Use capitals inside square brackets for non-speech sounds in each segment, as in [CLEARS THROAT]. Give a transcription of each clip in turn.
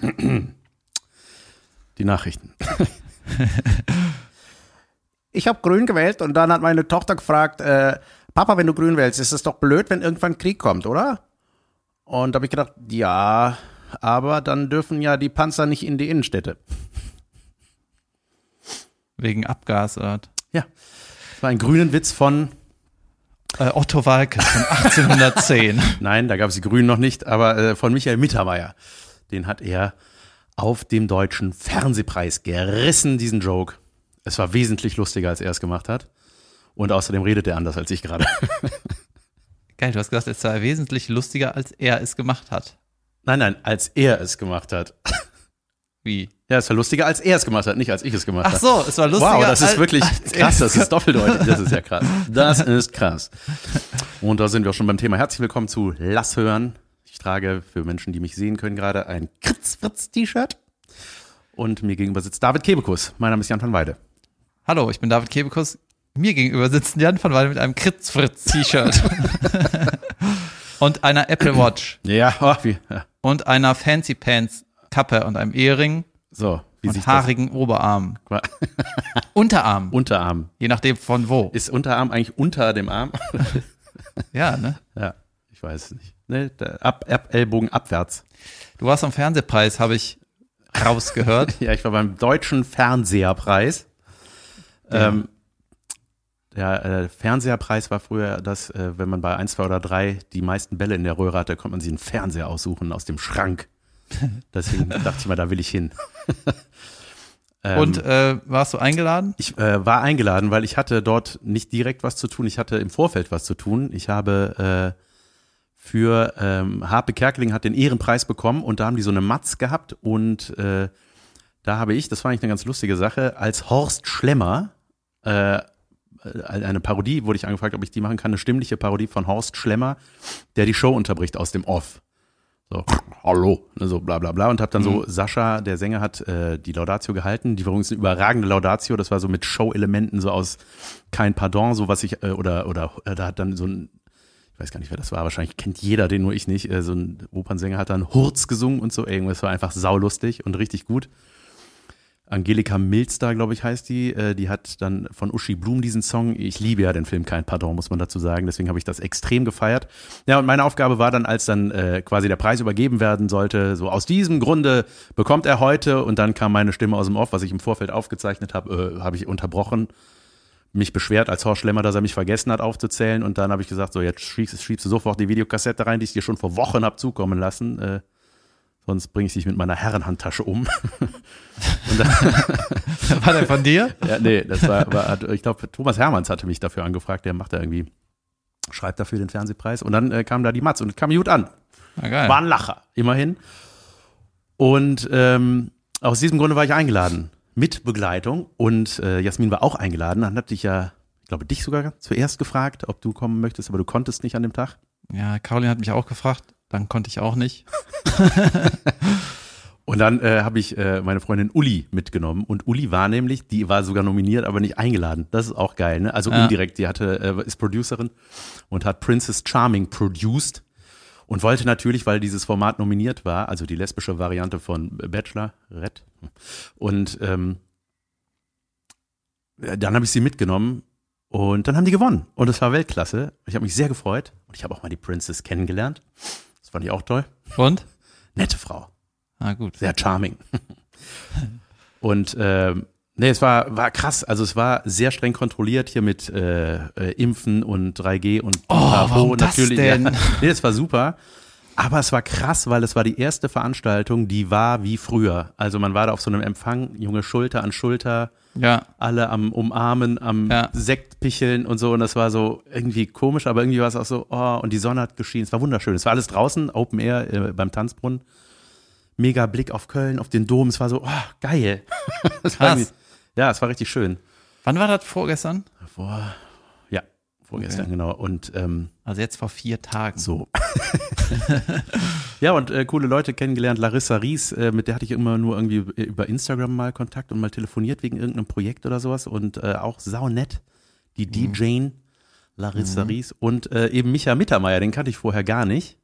[CLEARS THROAT] Die Nachrichten. [LAUGHS] ich habe grün gewählt und dann hat meine Tochter gefragt, äh, Papa, wenn du grün wählst, ist es doch blöd, wenn irgendwann Krieg kommt, oder? Und da habe ich gedacht, ja, aber dann dürfen ja die Panzer nicht in die Innenstädte. Wegen Abgasart. Ja, das war ein grünen Witz von äh, Otto Walkes von [LAUGHS] 1810. Nein, da gab es die Grünen noch nicht, aber äh, von Michael Mittermeier. Den hat er auf dem deutschen Fernsehpreis gerissen, diesen Joke. Es war wesentlich lustiger, als er es gemacht hat. Und außerdem redet er anders als ich gerade. [LAUGHS] Geil, du hast gesagt, es war wesentlich lustiger, als er es gemacht hat. Nein, nein, als er es gemacht hat. [LAUGHS] Wie? Ja, es war lustiger, als er es gemacht hat, nicht als ich es gemacht habe. Ach so, es war lustiger. Wow, das ist wirklich krass, das ist doppeldeutig, das ist ja [LAUGHS] krass. Das ist krass. Und da sind wir auch schon beim Thema. Herzlich willkommen zu Lass hören. Ich trage für Menschen, die mich sehen können, gerade ein Kritz-Fritz-T-Shirt. Und mir gegenüber sitzt David Kebekus. Mein Name ist Jan van Weide. Hallo, ich bin David Kebekus. Mir gegenüber sitzt Jan van Weide mit einem Kritz-Fritz-T-Shirt. [LAUGHS] und einer Apple Watch. Ja, oh, wie, ja. Und einer Fancy Pants Kappe und einem Ehering. So, wie und haarigen Oberarm. [LAUGHS] Unterarm. Unterarm. Je nachdem von wo. Ist Unterarm eigentlich unter dem Arm? ja, ne? [LAUGHS] Ja, ich weiß es nicht. Ne, ab, ab, Ellbogen abwärts. Du warst am Fernsehpreis, habe ich rausgehört. [LAUGHS] ja, ich war beim Deutschen Fernseherpreis. Ja. Ähm, der äh, Fernseherpreis war früher das, äh, wenn man bei 1, 2 oder 3 die meisten Bälle in der Röhre hatte, konnte man sich einen Fernseher aussuchen aus dem Schrank. [LAUGHS] Deswegen dachte ich mal, da will ich hin. [LAUGHS] ähm, Und äh, warst du eingeladen? Ich äh, war eingeladen, weil ich hatte dort nicht direkt was zu tun. Ich hatte im Vorfeld was zu tun. Ich habe äh, für ähm, Harpe Kerkeling hat den Ehrenpreis bekommen und da haben die so eine Matz gehabt und äh, da habe ich, das war eigentlich eine ganz lustige Sache, als Horst Schlemmer äh, eine Parodie, wurde ich angefragt, ob ich die machen kann, eine stimmliche Parodie von Horst Schlemmer, der die Show unterbricht aus dem Off. So, hallo, ne, so bla bla bla. Und hab dann mhm. so, Sascha, der Sänger, hat äh, die Laudatio gehalten. Die war übrigens eine überragende Laudatio. Das war so mit Show-Elementen, so aus kein Pardon, so was ich, äh, oder, oder äh, da hat dann so ein, ich weiß gar nicht, wer das war, wahrscheinlich kennt jeder den, nur ich nicht. Äh, so ein Opernsänger hat dann Hurz gesungen und so. Irgendwas war einfach saulustig und richtig gut. Angelika Milster, glaube ich, heißt die. Äh, die hat dann von Uschi Blum diesen Song. Ich liebe ja den Film Kein Pardon, muss man dazu sagen. Deswegen habe ich das extrem gefeiert. Ja, und meine Aufgabe war dann, als dann äh, quasi der Preis übergeben werden sollte, so aus diesem Grunde bekommt er heute. Und dann kam meine Stimme aus dem Off, was ich im Vorfeld aufgezeichnet habe, äh, habe ich unterbrochen. Mich beschwert als Horst Schlemmer, dass er mich vergessen hat aufzuzählen. Und dann habe ich gesagt, so jetzt schiebst, schiebst du sofort die Videokassette rein, die ich dir schon vor Wochen habe zukommen lassen. Äh, sonst bringe ich dich mit meiner Herrenhandtasche um. [LAUGHS] [LAUGHS] war der von dir? Ja, nee, das war, war ich glaube, Thomas Hermanns hatte mich dafür angefragt, der macht da irgendwie, schreibt dafür den Fernsehpreis. Und dann äh, kam da die Matz und kam gut an. War ein Lacher, immerhin. Und ähm, aus diesem Grunde war ich eingeladen mit Begleitung und äh, Jasmin war auch eingeladen. Dann hatte ich ja, ich glaube, dich sogar zuerst gefragt, ob du kommen möchtest, aber du konntest nicht an dem Tag. Ja, Caroline hat mich auch gefragt. Dann konnte ich auch nicht. [LAUGHS] und dann äh, habe ich äh, meine Freundin Uli mitgenommen. Und Uli war nämlich, die war sogar nominiert, aber nicht eingeladen. Das ist auch geil, ne? Also ja. indirekt, die hatte, äh, ist Producerin und hat Princess Charming produced und wollte natürlich, weil dieses Format nominiert war, also die lesbische Variante von Bachelor, Red. Und ähm, dann habe ich sie mitgenommen und dann haben die gewonnen. Und es war Weltklasse. Ich habe mich sehr gefreut. Und ich habe auch mal die Princess kennengelernt. Das fand ich auch toll. Und? Nette Frau. Ah, gut. Sehr charming. [LAUGHS] Und ähm, nee, es war, war krass. Also es war sehr streng kontrolliert hier mit äh, äh, Impfen und 3G und oh, warum natürlich. Das denn? Ja. [LAUGHS] Nee, es war super. Aber es war krass, weil es war die erste Veranstaltung, die war wie früher. Also man war da auf so einem Empfang, junge Schulter an Schulter, ja. alle am Umarmen, am ja. Sektpicheln und so. Und das war so irgendwie komisch, aber irgendwie war es auch so, oh, und die Sonne hat geschienen. Es war wunderschön. Es war alles draußen, Open Air äh, beim Tanzbrunnen. Mega Blick auf Köln, auf den Dom. Es war so, oh, geil. [LAUGHS] war ja, es war richtig schön. Wann war das vorgestern? Vor, ja, vorgestern, okay. genau. Und ähm, also jetzt vor vier Tagen. So. [LAUGHS] ja, und äh, coole Leute kennengelernt. Larissa Ries, äh, mit der hatte ich immer nur irgendwie über Instagram mal Kontakt und mal telefoniert wegen irgendeinem Projekt oder sowas. Und äh, auch saunett, die mhm. DJ Larissa mhm. Ries. Und äh, eben Micha Mittermeier, den kannte ich vorher gar nicht.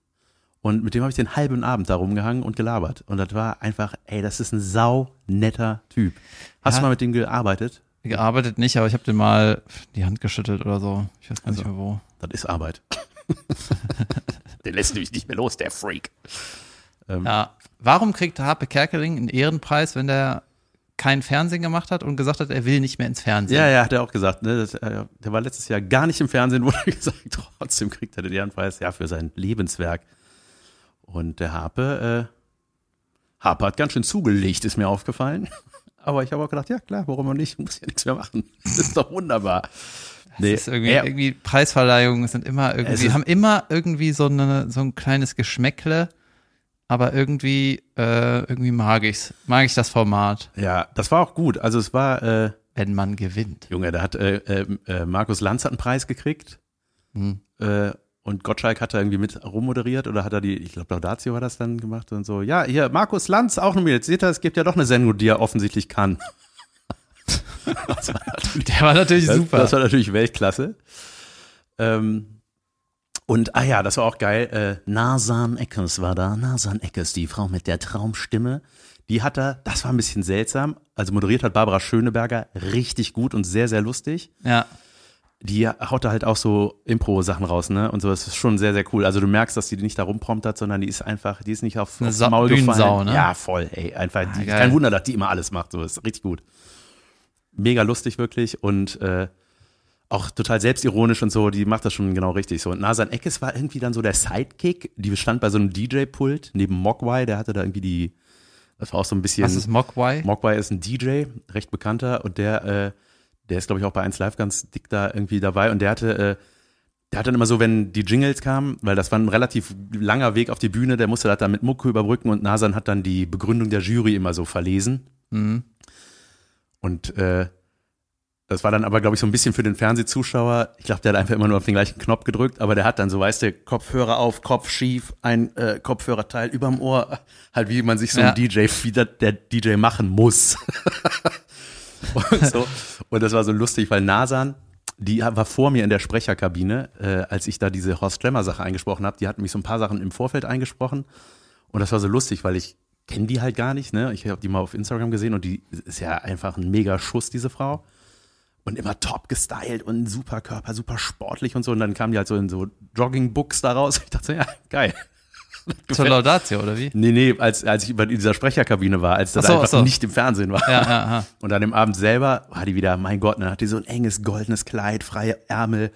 Und mit dem habe ich den halben Abend da rumgehangen und gelabert. Und das war einfach, ey, das ist ein sau netter Typ. Hast Ja. du mal mit dem gearbeitet? Gearbeitet nicht, aber ich habe den mal die Hand geschüttelt oder so. Ich weiß gar nicht Also. mehr wo. Das ist Arbeit. [LAUGHS] der lässt mich nicht mehr los, der Freak. Ähm, Ja. Warum kriegt Harpe Kerkeling einen Ehrenpreis, wenn der kein Fernsehen gemacht hat und gesagt hat, er will nicht mehr ins Fernsehen? Ja, ja, hat er auch gesagt. Ne? Das, äh, der war letztes Jahr gar nicht im Fernsehen, [LAUGHS] wurde gesagt. Trotzdem kriegt er den Ehrenpreis ja, für sein Lebenswerk. Und der Harpe, äh, Harpe hat ganz schön zugelegt, ist mir aufgefallen. [LAUGHS] Aber ich habe auch gedacht, ja klar, warum auch nicht? Muss ja nichts mehr machen. Das ist doch wunderbar. Das ist irgendwie, er- irgendwie Preisverleihungen sind immer irgendwie, haben immer irgendwie so, eine, so ein kleines Geschmäckle, aber irgendwie, äh, irgendwie mag ich's. Mag ich das Format, ja, das war auch gut. Also es war, äh, wenn man gewinnt. Junge, da hat äh, äh, äh, Markus Lanz hat einen Preis gekriegt. Hm. Und Gottschalk hat da irgendwie mit rummoderiert oder hat er die, ich glaube, Laudatio war das dann gemacht und so. Ja, hier, Markus Lanz auch nominiert. Seht ihr, es gibt ja doch eine Sendung, die er offensichtlich kann. [LAUGHS] war Der war natürlich das, super. das war natürlich Weltklasse. Ähm, und, ah ja, das war auch geil. Äh, Nasan Eckes war da. Nasan Eckes, die Frau mit der Traumstimme. Die hat da, das war ein bisschen seltsam. Also moderiert hat Barbara Schöneberger richtig gut und sehr, sehr lustig ja, die haut da halt auch so Impro-Sachen raus, ne? Und so, das ist schon sehr, sehr cool. Also du merkst, dass die nicht da rumpromptert, sondern die ist einfach, die ist nicht auf, Eine aufs Sa- Maul Bühnensau, gefallen. ne? Ja, voll, ey. Einfach, die, geil. kein Wunder, dass die immer alles macht. So, ist richtig gut. Mega lustig, wirklich. Und äh, auch total selbstironisch und so, die macht das schon genau richtig. So, und Nasan Eckes war irgendwie dann so der Sidekick. Die stand bei so einem DJ-Pult neben Mogwai, der hatte da irgendwie die, das war auch so ein bisschen. was ist Mogwai? Mogwai ist ein DJ, recht bekannter, und der, äh, der ist, glaube ich, auch bei 1 Live ganz dick da irgendwie dabei. Und der hatte, äh, der hat dann immer so, wenn die Jingles kamen, weil das war ein relativ langer Weg auf die Bühne, der musste das dann mit Mucke überbrücken und Nasan hat dann die Begründung der Jury immer so verlesen. Mhm. Und äh, das war dann aber, glaube ich, so ein bisschen für den Fernsehzuschauer. Ich glaube, der hat einfach immer nur auf den gleichen Knopf gedrückt, aber der hat dann so, weißt du, Kopfhörer auf, Kopf schief, ein äh, Kopfhörerteil überm Ohr, halt wie man sich so Ja. ein DJ, wie der DJ machen muss. [LAUGHS] und so. Und das war so lustig, weil Nasan, die war vor mir in der Sprecherkabine, äh, als ich da diese Horst Schlemmer Sache eingesprochen habe. Die hat mich so ein paar Sachen im Vorfeld eingesprochen. Und das war so lustig, weil ich kenne die halt gar nicht, ne? Ich habe die mal auf Instagram gesehen und die ist ja einfach ein mega Schuss, diese Frau. Und immer top gestylt und super Körper, super sportlich und so. Und dann kam die halt so in so Jogging-Books daraus. [LAUGHS] Ich dachte ja, geil. [LAUGHS] Zur Laudatio, oder wie? Nee, nee, als, als ich in dieser Sprecherkabine war, als das so, einfach ach so. nicht im Fernsehen war. Ja, ja, ja. Und an dem Abend selber war die wieder, mein Gott, dann hat die so ein enges goldenes Kleid, freie Ärmel,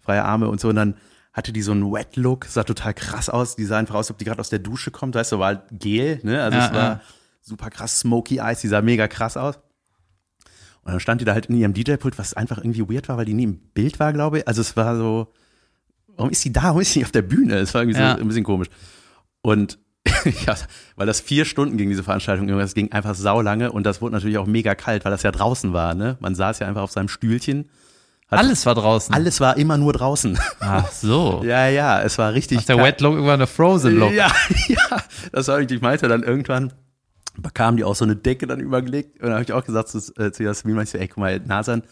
freie Arme und so. Und dann hatte die so einen Wet-Look, sah total krass aus. Die sah einfach aus, als ob die gerade aus der Dusche kommt. Weißt du, war halt Gel, ne? Also es war super krass Smoky Eyes, die sah mega krass aus. Und dann stand die da halt in ihrem DJ-Pult, was einfach irgendwie weird war, weil die nie im Bild war, glaube ich. Also es war so, warum ist die da? Warum ist die nicht auf der Bühne? Es war irgendwie so ein bisschen komisch. Und [LAUGHS] ja, weil das vier Stunden ging, diese Veranstaltung, das ging einfach saulange und das wurde natürlich auch mega kalt, weil das ja draußen war, ne? Man saß ja einfach auf seinem Stühlchen. Alles war draußen. Alles war immer nur draußen. Ach so. [LAUGHS] ja, ja, es war richtig. Ach, der. Wet Look irgendwann eine Frozen Look. Ja, [LAUGHS] ja, das war richtig, ich meinte dann irgendwann, bekam die auch so eine Decke dann übergelegt und dann habe ich auch gesagt zu, äh, zu Jasmin, meinte ich so, ey, guck mal, Nasan,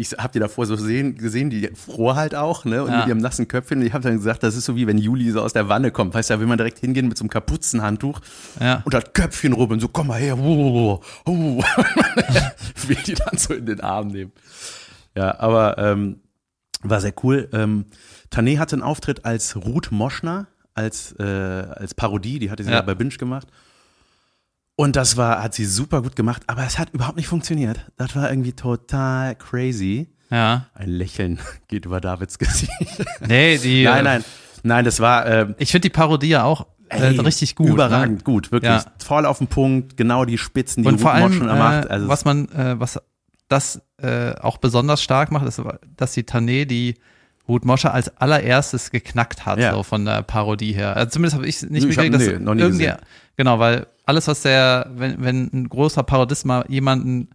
ich hab die davor so sehen, gesehen, die froh halt auch, ne, und Ja. mit ihrem nassen Köpfchen, und ich habe dann gesagt, das ist so wie wenn Juli so aus der Wanne kommt, weißt du, da will man direkt hingehen mit so einem Kapuzenhandtuch Ja. und das Köpfchen rubbeln, so, komm mal her, oh, oh. [LAUGHS] will die dann so in den Arm nehmen. Ja, aber ähm, war sehr cool. Ähm, Tané hatte einen Auftritt als Ruth Moschner, als, äh, als Parodie, die hatte sie Ja. ja. bei Binge gemacht. Und das war, hat sie super gut gemacht, aber es hat überhaupt nicht funktioniert. Das war irgendwie total crazy. Ja. Ein Lächeln [LAUGHS] geht über Davids Gesicht. Nee, die. [LAUGHS] nein, äh, nein. Nein, das war ähm, Ich finde die Parodie ja auch äh, ey, richtig gut. Überragend Ne? gut, wirklich. Ja. Voll auf den Punkt, genau die Spitzen, die Und vor allem, Moschner äh, macht. Also was man, äh, was das äh, auch besonders stark macht, ist, dass die Tané die Ruth Moscher als allererstes geknackt hat, Ja. so von der Parodie her. Also zumindest habe ich nicht mitgekriegt, dass nee, noch nie irgendwie, gesehen. Genau, weil alles, was der, wenn, wenn ein großer Parodist mal jemanden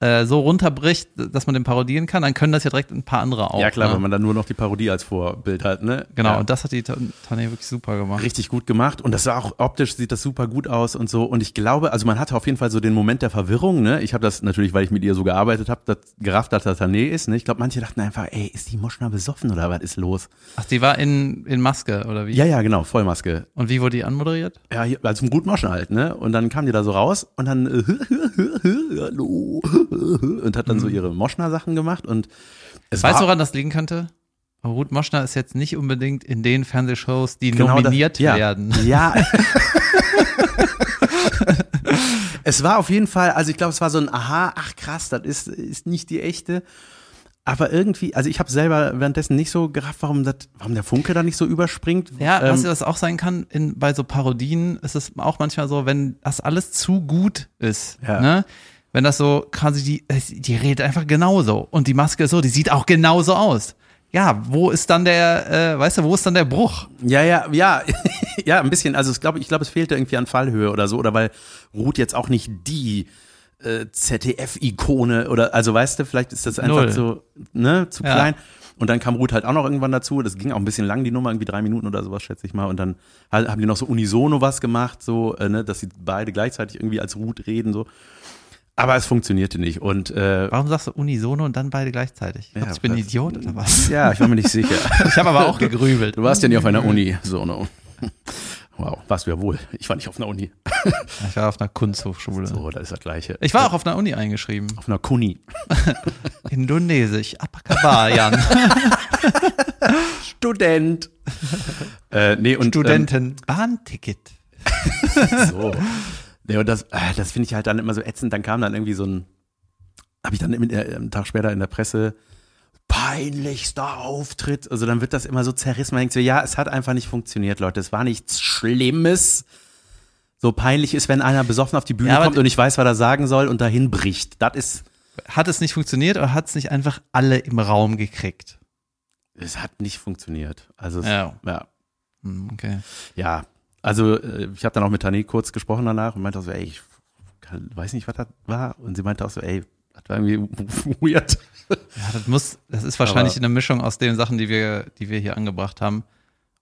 äh, so runterbricht, dass man den parodieren kann, dann können das ja direkt ein paar andere auch. ja klar, ne? wenn man dann nur noch die Parodie als Vorbild hat, ne? Genau, Ja. und das hat die Tanja wirklich super gemacht. Richtig gut gemacht und das sah auch optisch sieht das super gut aus und so und ich glaube, also man hatte auf jeden Fall so den Moment der Verwirrung, ne? Ich habe das natürlich, weil ich mit ihr so gearbeitet habe, das gerafft, dass das Tané ist, ne? Ich glaube, manche dachten einfach, ey, ist die Moschner besoffen oder was ist los? Ach, die war in, in Maske, oder wie? Ja, ja, genau, Vollmaske. Und wie wurde die anmoderiert? Ja, also gut Moschen halt, ne? Und dann kam die da so raus und dann äh, [LAUGHS] hallo [LAUGHS] und hat dann so ihre Moschner-Sachen gemacht und es Weißt du, woran das liegen könnte? Ruth Moschner ist jetzt nicht unbedingt in den Fernsehshows, die Genau das- nominiert ja. werden. Ja. [LAUGHS] [LAUGHS] es war auf jeden Fall, also ich glaube, es war so ein Aha, ach krass, das ist, ist nicht die echte. Aber irgendwie, also ich habe selber währenddessen nicht so gerafft, warum, das, warum der Funke da nicht so überspringt. Ja, ähm, was das auch sein kann, in, bei so Parodien ist es auch manchmal so, wenn das alles zu gut ist, Ja. ne? Wenn das so quasi die, die redet einfach genauso und die Maske ist so, die sieht auch genauso aus. Ja, wo ist dann der, äh, weißt du, wo ist dann der Bruch? Ja, ja, ja, [LAUGHS] ja, ein bisschen. Also ich glaube, ich glaube, es fehlte irgendwie an Fallhöhe oder so, oder weil Ruth jetzt auch nicht die äh, ZDF-Ikone oder, also weißt du, vielleicht ist das einfach Null. so, ne, zu Ja. klein. Und dann kam Ruth halt auch noch irgendwann dazu. Das ging auch ein bisschen lang, die Nummer, irgendwie drei Minuten oder sowas, schätze ich mal. Und dann haben die noch so unisono was gemacht, so, äh, ne, dass sie beide gleichzeitig irgendwie als Ruth reden, so. Aber es funktionierte nicht. Und äh, Warum sagst du unisono und dann beide gleichzeitig? Ja, Ja, ich bin ein Idiot oder was? [LAUGHS] ja, ich war mir nicht sicher. Ich habe aber auch [LAUGHS] gegrübelt. Du warst ja nie auf einer Uni, so, ne? Wow, warst du ja wohl. Ich war nicht auf einer Uni. [LAUGHS] Ich war auf einer Kunsthochschule. So, das ist das Gleiche. Ich war auch auf einer Uni eingeschrieben. auf einer Kuni. Indonesisch, Apakabayan, Student. äh, nee, und, Studenten, Bahnticket. Ähm, so. Nee, und das, äh, das finde ich halt dann immer so ätzend. Dann kam dann irgendwie so ein, habe ich dann im, äh, einen Tag später in der Presse, peinlichster Auftritt. Also dann wird das immer so zerrissen. Man denkt so, ja, es hat einfach nicht funktioniert, Leute. Es war nichts Schlimmes. So peinlich ist, wenn einer besoffen auf die Bühne Ja, kommt und nicht weiß, was er sagen soll und dahin bricht. Das ist, Hat es nicht funktioniert oder hat es nicht einfach alle im Raum gekriegt? es hat nicht funktioniert. Also, es, Ja. ja. Hm, Okay. Ja, also äh, ich habe dann auch mit Tani kurz gesprochen danach und meinte auch so, ey, ich kann, weiß nicht, was das war. Und sie meinte auch so, ey, das war irgendwie [LAUGHS] weird. Ja, das muss, das ist wahrscheinlich Aber- eine Mischung aus den Sachen, die wir, die wir hier angebracht haben.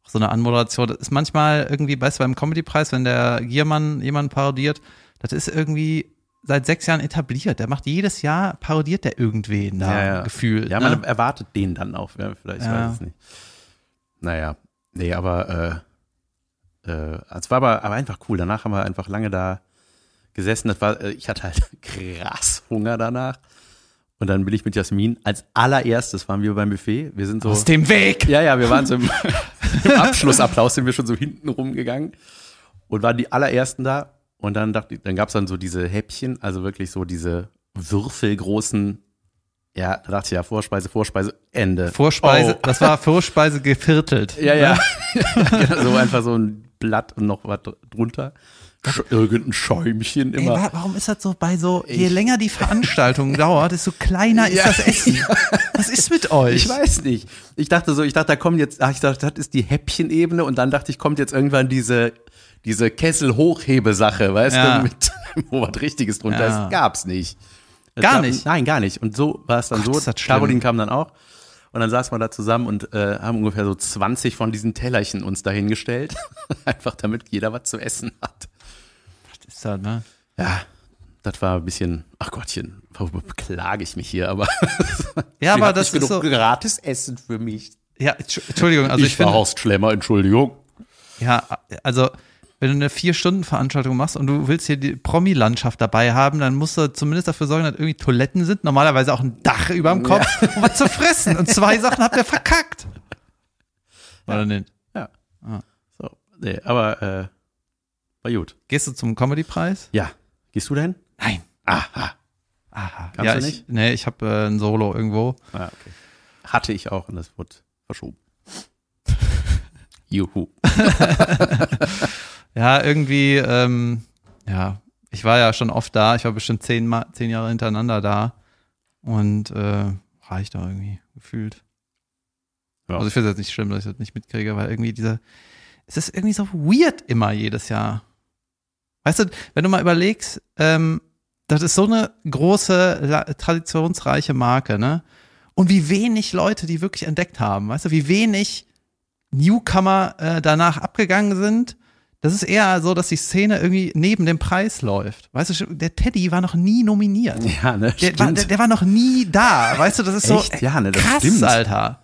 Auch so eine Anmoderation. Das ist manchmal irgendwie, weißt du, beim Comedy-Preis, wenn der Giermann jemanden parodiert, das ist irgendwie seit sechs Jahren etabliert. Der macht jedes Jahr, parodiert der irgendwen da gefühlt. Ja, ne? man erwartet den dann auch, ja, vielleicht, ich Ja. weiß es nicht. Naja, nee, aber äh, äh, es war aber, aber einfach cool. Danach haben wir einfach lange da gesessen. Das war, äh, ich hatte halt [LAUGHS] krass Hunger danach. Und dann bin ich mit Jasmin als allererstes waren wir beim Buffet. Wir sind so. Aus dem Weg! Ja, ja, wir waren so im, [LAUGHS] im Abschlussapplaus sind wir schon so hinten rumgegangen und waren die allerersten da. Und dann dachte ich, dann gab's dann so diese Häppchen, also wirklich so diese würfelgroßen, ja, da dachte ich ja, Vorspeise, Vorspeise, Ende. Vorspeise, Oh. das war Vorspeise geviertelt. Ja, ja. ja. [LAUGHS] So einfach so ein Blatt und noch was drunter. Sch irgendein Schäumchen Ey, immer. wa- warum ist das so bei so, je Ich- länger die Veranstaltung [LAUGHS] dauert, desto kleiner ist Ja, das Essen. Was ist mit euch? Ich weiß nicht. Ich dachte so, ich dachte, da kommt jetzt, ach, ich dachte, das ist die Häppchenebene und dann dachte ich, kommt jetzt irgendwann diese, diese Kessel-Hochhebesache, weißt Ja. du, mit, [LAUGHS] wo was Richtiges drunter Ja. ist. Gab's nicht. Gar gab, nicht? Nein, gar nicht. Und so war es dann Gott, so. Caroline kam dann auch. Und dann saßen wir da zusammen und äh, haben ungefähr so 20 von diesen Tellerchen uns dahingestellt. [LAUGHS] Einfach damit jeder was zu essen hat. Was ist das, ne? Ja, das war ein bisschen, ach Gottchen, worüber beklage ich mich hier, aber [LAUGHS] Ja, aber das ist so, gratis Essen für mich. ja, Entsch- Entschuldigung, also ich, war finde, Horst Schlemmer, Entschuldigung. ja, also, wenn du eine Vier-Stunden-Veranstaltung machst und du willst hier die Promi-Landschaft dabei haben, dann musst du zumindest dafür sorgen, dass irgendwie Toiletten sind, normalerweise auch ein Dach über dem Kopf und was zu fressen. Und zwei Sachen habt ihr verkackt. Oder nicht? Ja. Ah. So, nee, aber äh, war gut. Gehst du zum Comedy-Preis? Ja. Gehst du denn? Nein. Aha. Aha. Kannst ja, du ich, nicht? Nee, ich habe äh, ein Solo irgendwo. Ah, okay. Hatte ich auch und das wurde verschoben. [LAUGHS] Juhu. [LAUGHS] Ja, irgendwie, ähm, ja, ich war ja schon oft da. Ich war bestimmt zehn, Ma zehn Jahre hintereinander da. Und äh, reicht da irgendwie gefühlt. Ja. Also ich finde es jetzt nicht schlimm, dass ich das nicht mitkriege, weil irgendwie dieser, es ist irgendwie so weird immer jedes Jahr. Weißt du, wenn du mal überlegst, ähm, das ist so eine große, traditionsreiche Marke, ne? Und wie wenig Leute die wirklich entdeckt haben, weißt du, wie wenig Newcomer äh, danach abgegangen sind. Das ist eher so, dass die Szene irgendwie neben dem Preis läuft. Weißt du, der Teddy war noch nie nominiert. Ja, ne? Der, war, der, der war noch nie da. Weißt du, das ist so Echt? Ja, ne, das krass, stimmt. Alter.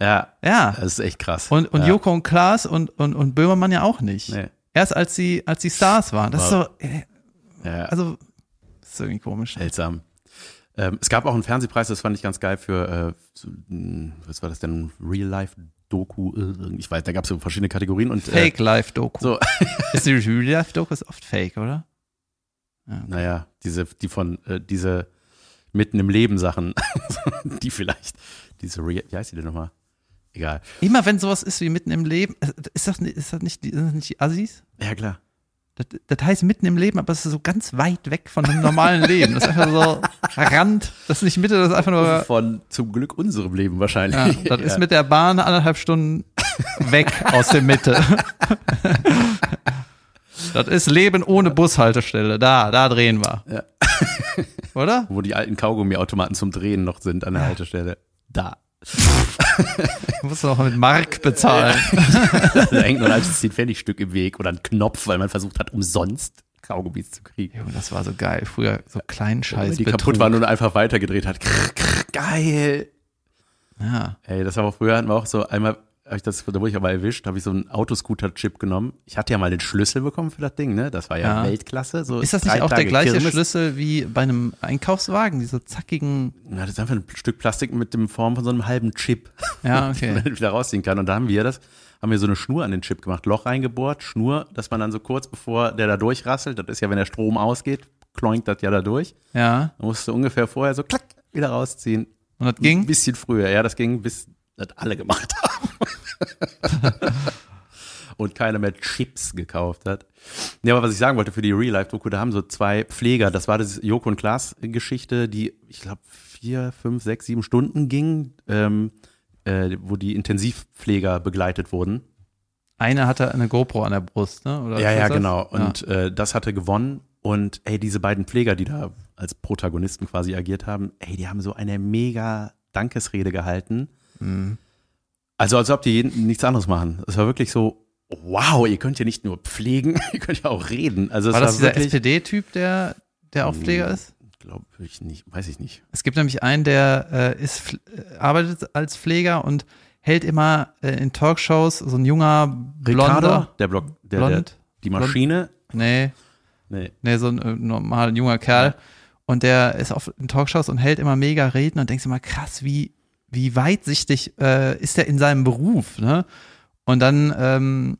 ja, Ja. das ist echt krass. Und, und ja. Joko und Klaas und, und, und Böhmermann ja auch nicht. Nee. Erst als sie, als die Stars waren. Das ist so, äh, Ja, also, das ist irgendwie komisch. seltsam. Ähm, es gab auch einen Fernsehpreis, das fand ich ganz geil für, äh, so, mh, was war das denn? Real Life Doku, äh, ich weiß, da gab es so verschiedene Kategorien und äh, Fake Life Doku. so, [LAUGHS] Ist die Real Life Doku ist oft fake, oder? naja, diese, die von, äh, diese mitten im Leben Sachen, [LAUGHS] die vielleicht, diese Real, wie heißt die denn nochmal? Egal. Immer wenn sowas ist wie mitten im Leben, äh, ist das, nicht- ist das nicht, sind das nicht die Assis? Ja, klar. Das, das heißt mitten im Leben, aber es ist so ganz weit weg von dem normalen Leben. Das ist einfach so Rand, das ist nicht Mitte, das ist einfach nur, Von zum Glück unserem Leben ja, wahrscheinlich. das ist mit der Bahn anderthalb Stunden weg aus der Mitte. Das ist Leben ohne Bushaltestelle. Da, da drehen wir. Ja. Oder? Wo die alten Kaugummiautomaten zum Drehen noch sind an der Haltestelle. Da. [LAUGHS] Du musst noch mit Mark bezahlen. da hängt noch ein altes 10-Pfennig-Stück im Weg oder ein Knopf, weil man versucht hat, umsonst Kaugummis zu kriegen. Junge, das war so geil. Früher so kleinen Scheiß. Die kaputt waren und einfach weitergedreht hat. Krr, krr, geil. Ja. Ey, das war auch früher, hatten wir auch so einmal, hab ich das, da wurde ich aber erwischt, habe ich so einen Autoscooter-Chip genommen. Ich hatte ja mal den Schlüssel bekommen für das Ding, ne? Das war ja, Ja. Weltklasse. So Ist das nicht auch der Tage gleiche Kirmes. Schlüssel wie bei einem Einkaufswagen? Diese zackigen. Ja, das ist einfach ein Stück Plastik mit dem Form von so einem halben Chip. Ja, den okay. [LAUGHS] man wieder rausziehen kann. Und da haben wir das, haben wir so eine Schnur an den Chip gemacht, Loch reingebohrt, Schnur, dass man dann so kurz bevor der da durchrasselt, das ist ja, wenn der Strom ausgeht, kloinkt das ja da durch. Ja. Man musste ungefähr vorher so klack wieder rausziehen. Und das Ein ging? bisschen früher, ja, das ging bis das alle gemacht haben. [LAUGHS] Und keiner mehr Chips gekauft hat. Ja, aber was ich sagen wollte für die Real-Life-Doku, da haben so zwei Pfleger, das war das Joko und Klaas-Geschichte, die, ich glaube, vier, fünf, sechs, sieben Stunden ging, ähm, äh, wo die Intensivpfleger begleitet wurden. Eine hatte eine GoPro an der Brust, ne? Oder Ja, ja, das? genau. Und äh, das hatte gewonnen. Und ey, diese beiden Pfleger, die da als Protagonisten quasi agiert haben, ey, die haben so eine mega Dankesrede gehalten. Mhm. Also als ob die jeden, nichts anderes machen. Es war wirklich so, wow, ihr könnt ja nicht nur pflegen, [LAUGHS] ihr könnt ja auch reden. Also War war, das dieser wirklich, SPD-Typ, der, der auch Pfleger ist? glaube ich nicht, weiß ich nicht. Es gibt nämlich einen, der äh, ist, arbeitet als Pfleger und hält immer äh, in Talkshows so ein junger, blonder, der Block, der, der, blond, die Maschine. nee, Nee. nee, so ein äh, normaler junger Kerl. Und der ist auf in Talkshows und hält immer mega Reden und denkst immer, krass, wie, wie weitsichtig äh, ist er in seinem Beruf, ne? Und dann ähm,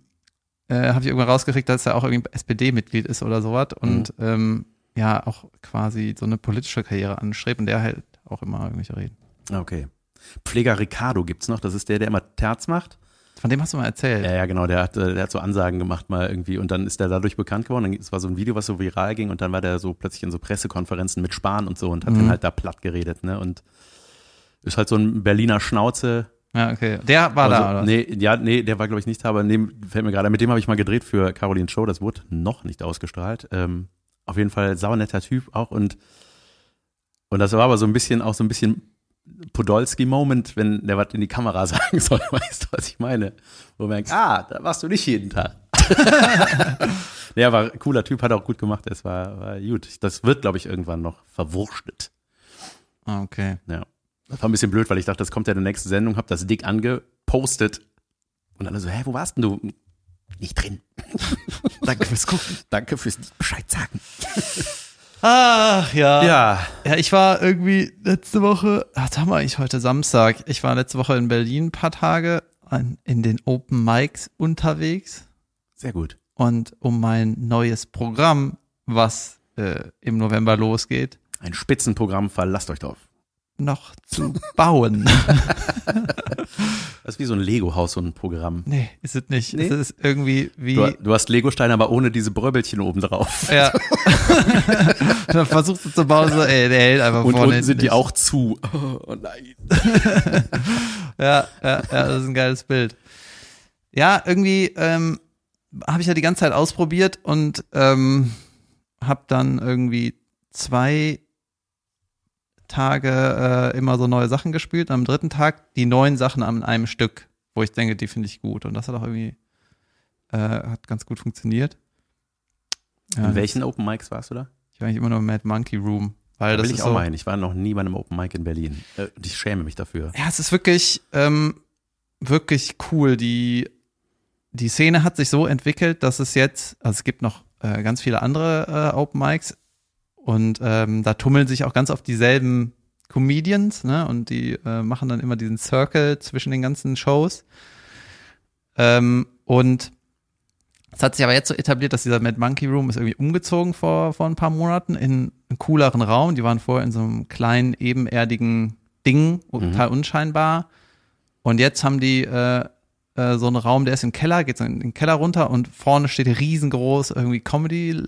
äh, habe ich irgendwann rausgekriegt, dass er auch irgendwie SPD-Mitglied ist oder sowas und ähm, ja, auch quasi so eine politische Karriere anstrebt und der hält auch immer irgendwelche Reden. Okay. Pfleger Ricardo gibt's noch, das ist der, der immer Terz macht. Von dem hast du mal erzählt. Ja, ja, genau, der hat, äh, der hat so Ansagen gemacht mal irgendwie und dann ist der dadurch bekannt geworden. Dann- Es war so ein Video, was so viral ging und dann war der so plötzlich in so Pressekonferenzen mit Spahn und so und hat Mhm. den halt da platt geredet, ne? Und ist halt so ein Berliner Schnauze. Ja, okay. Der war Also, da, oder? Nee, ja, nee, der war, glaube ich, nicht da, aber neben, fällt mir gerade, mit dem habe ich mal gedreht für Caroline Show, das wurde noch nicht ausgestrahlt. Ähm, auf jeden Fall saunetter Typ auch und und das war aber so ein bisschen auch so ein bisschen Podolski-Moment, wenn der was in die Kamera [LAUGHS] sagen soll, weißt du, was ich meine? Wo man denkt, ah, da warst du nicht jeden Tag. [LAUGHS] ja, war cooler Typ, hat auch gut gemacht, es war, war gut. Das wird, glaube ich, irgendwann noch verwurschtet. Ah, okay. Ja. Das war ein bisschen blöd, weil ich dachte, das kommt ja in der nächsten Sendung, hab das dick angepostet. Und alle so, hä, wo warst denn du? Nicht drin. [LAUGHS] Danke fürs Gucken. Danke fürs Bescheid sagen. [LAUGHS] Ach ja. Ja. Ja, ich war irgendwie letzte Woche, ach, da haben wir eigentlich heute Samstag. Ich war letzte Woche in Berlin ein paar Tage an, in den Open Mics unterwegs Sehr gut. und um mein neues Programm, was äh, im November losgeht, Ein Spitzenprogramm, verlasst euch drauf. Noch zu bauen. [LAUGHS] Das ist wie so ein Lego-Haus, so ein Programm. nee, ist es nicht. Nee? Es ist irgendwie wie. Du, du hast Lego-Steine, aber ohne diese Bröbbelchen oben drauf. ja. [LAUGHS] [LAUGHS] Dann versuchst du zu bauen, so, ey, der hält einfach Und vorne unten sind die nicht. auch zu. Oh nein. Ja, ja, ja, das ist ein geiles Bild. Ja, irgendwie ähm, habe ich ja die ganze Zeit ausprobiert und ähm, habe dann irgendwie zwei Tage äh, immer so neue Sachen gespielt. Am dritten Tag die neuen Sachen an einem Stück, wo ich denke, die finde ich gut. Und das hat auch irgendwie äh, hat ganz gut funktioniert. Ja, In welchen Open Mics warst du da? Ich war eigentlich immer nur im Mad Monkey Room, weil Da das will ich auch so, hin. Ich war noch nie bei einem Open Mic in Berlin. Äh, und ich schäme mich dafür. Ja, es ist wirklich, ähm, wirklich cool. Die, die Szene hat sich so entwickelt, dass es jetzt, also es gibt noch äh, ganz viele andere äh, Open Mics und ähm, da tummeln sich auch ganz oft dieselben Comedians, ne? Und die äh, machen dann immer diesen Circle zwischen den ganzen Shows. Ähm, und es hat sich aber jetzt so etabliert, dass dieser Mad Monkey Room ist irgendwie umgezogen vor, vor ein paar Monaten in einen cooleren Raum. Die waren vorher in so einem kleinen, ebenerdigen Ding, total unscheinbar. Und jetzt haben die äh, äh, so einen Raum, der ist im Keller, geht so in den Keller runter und vorne steht riesengroß irgendwie Comedy,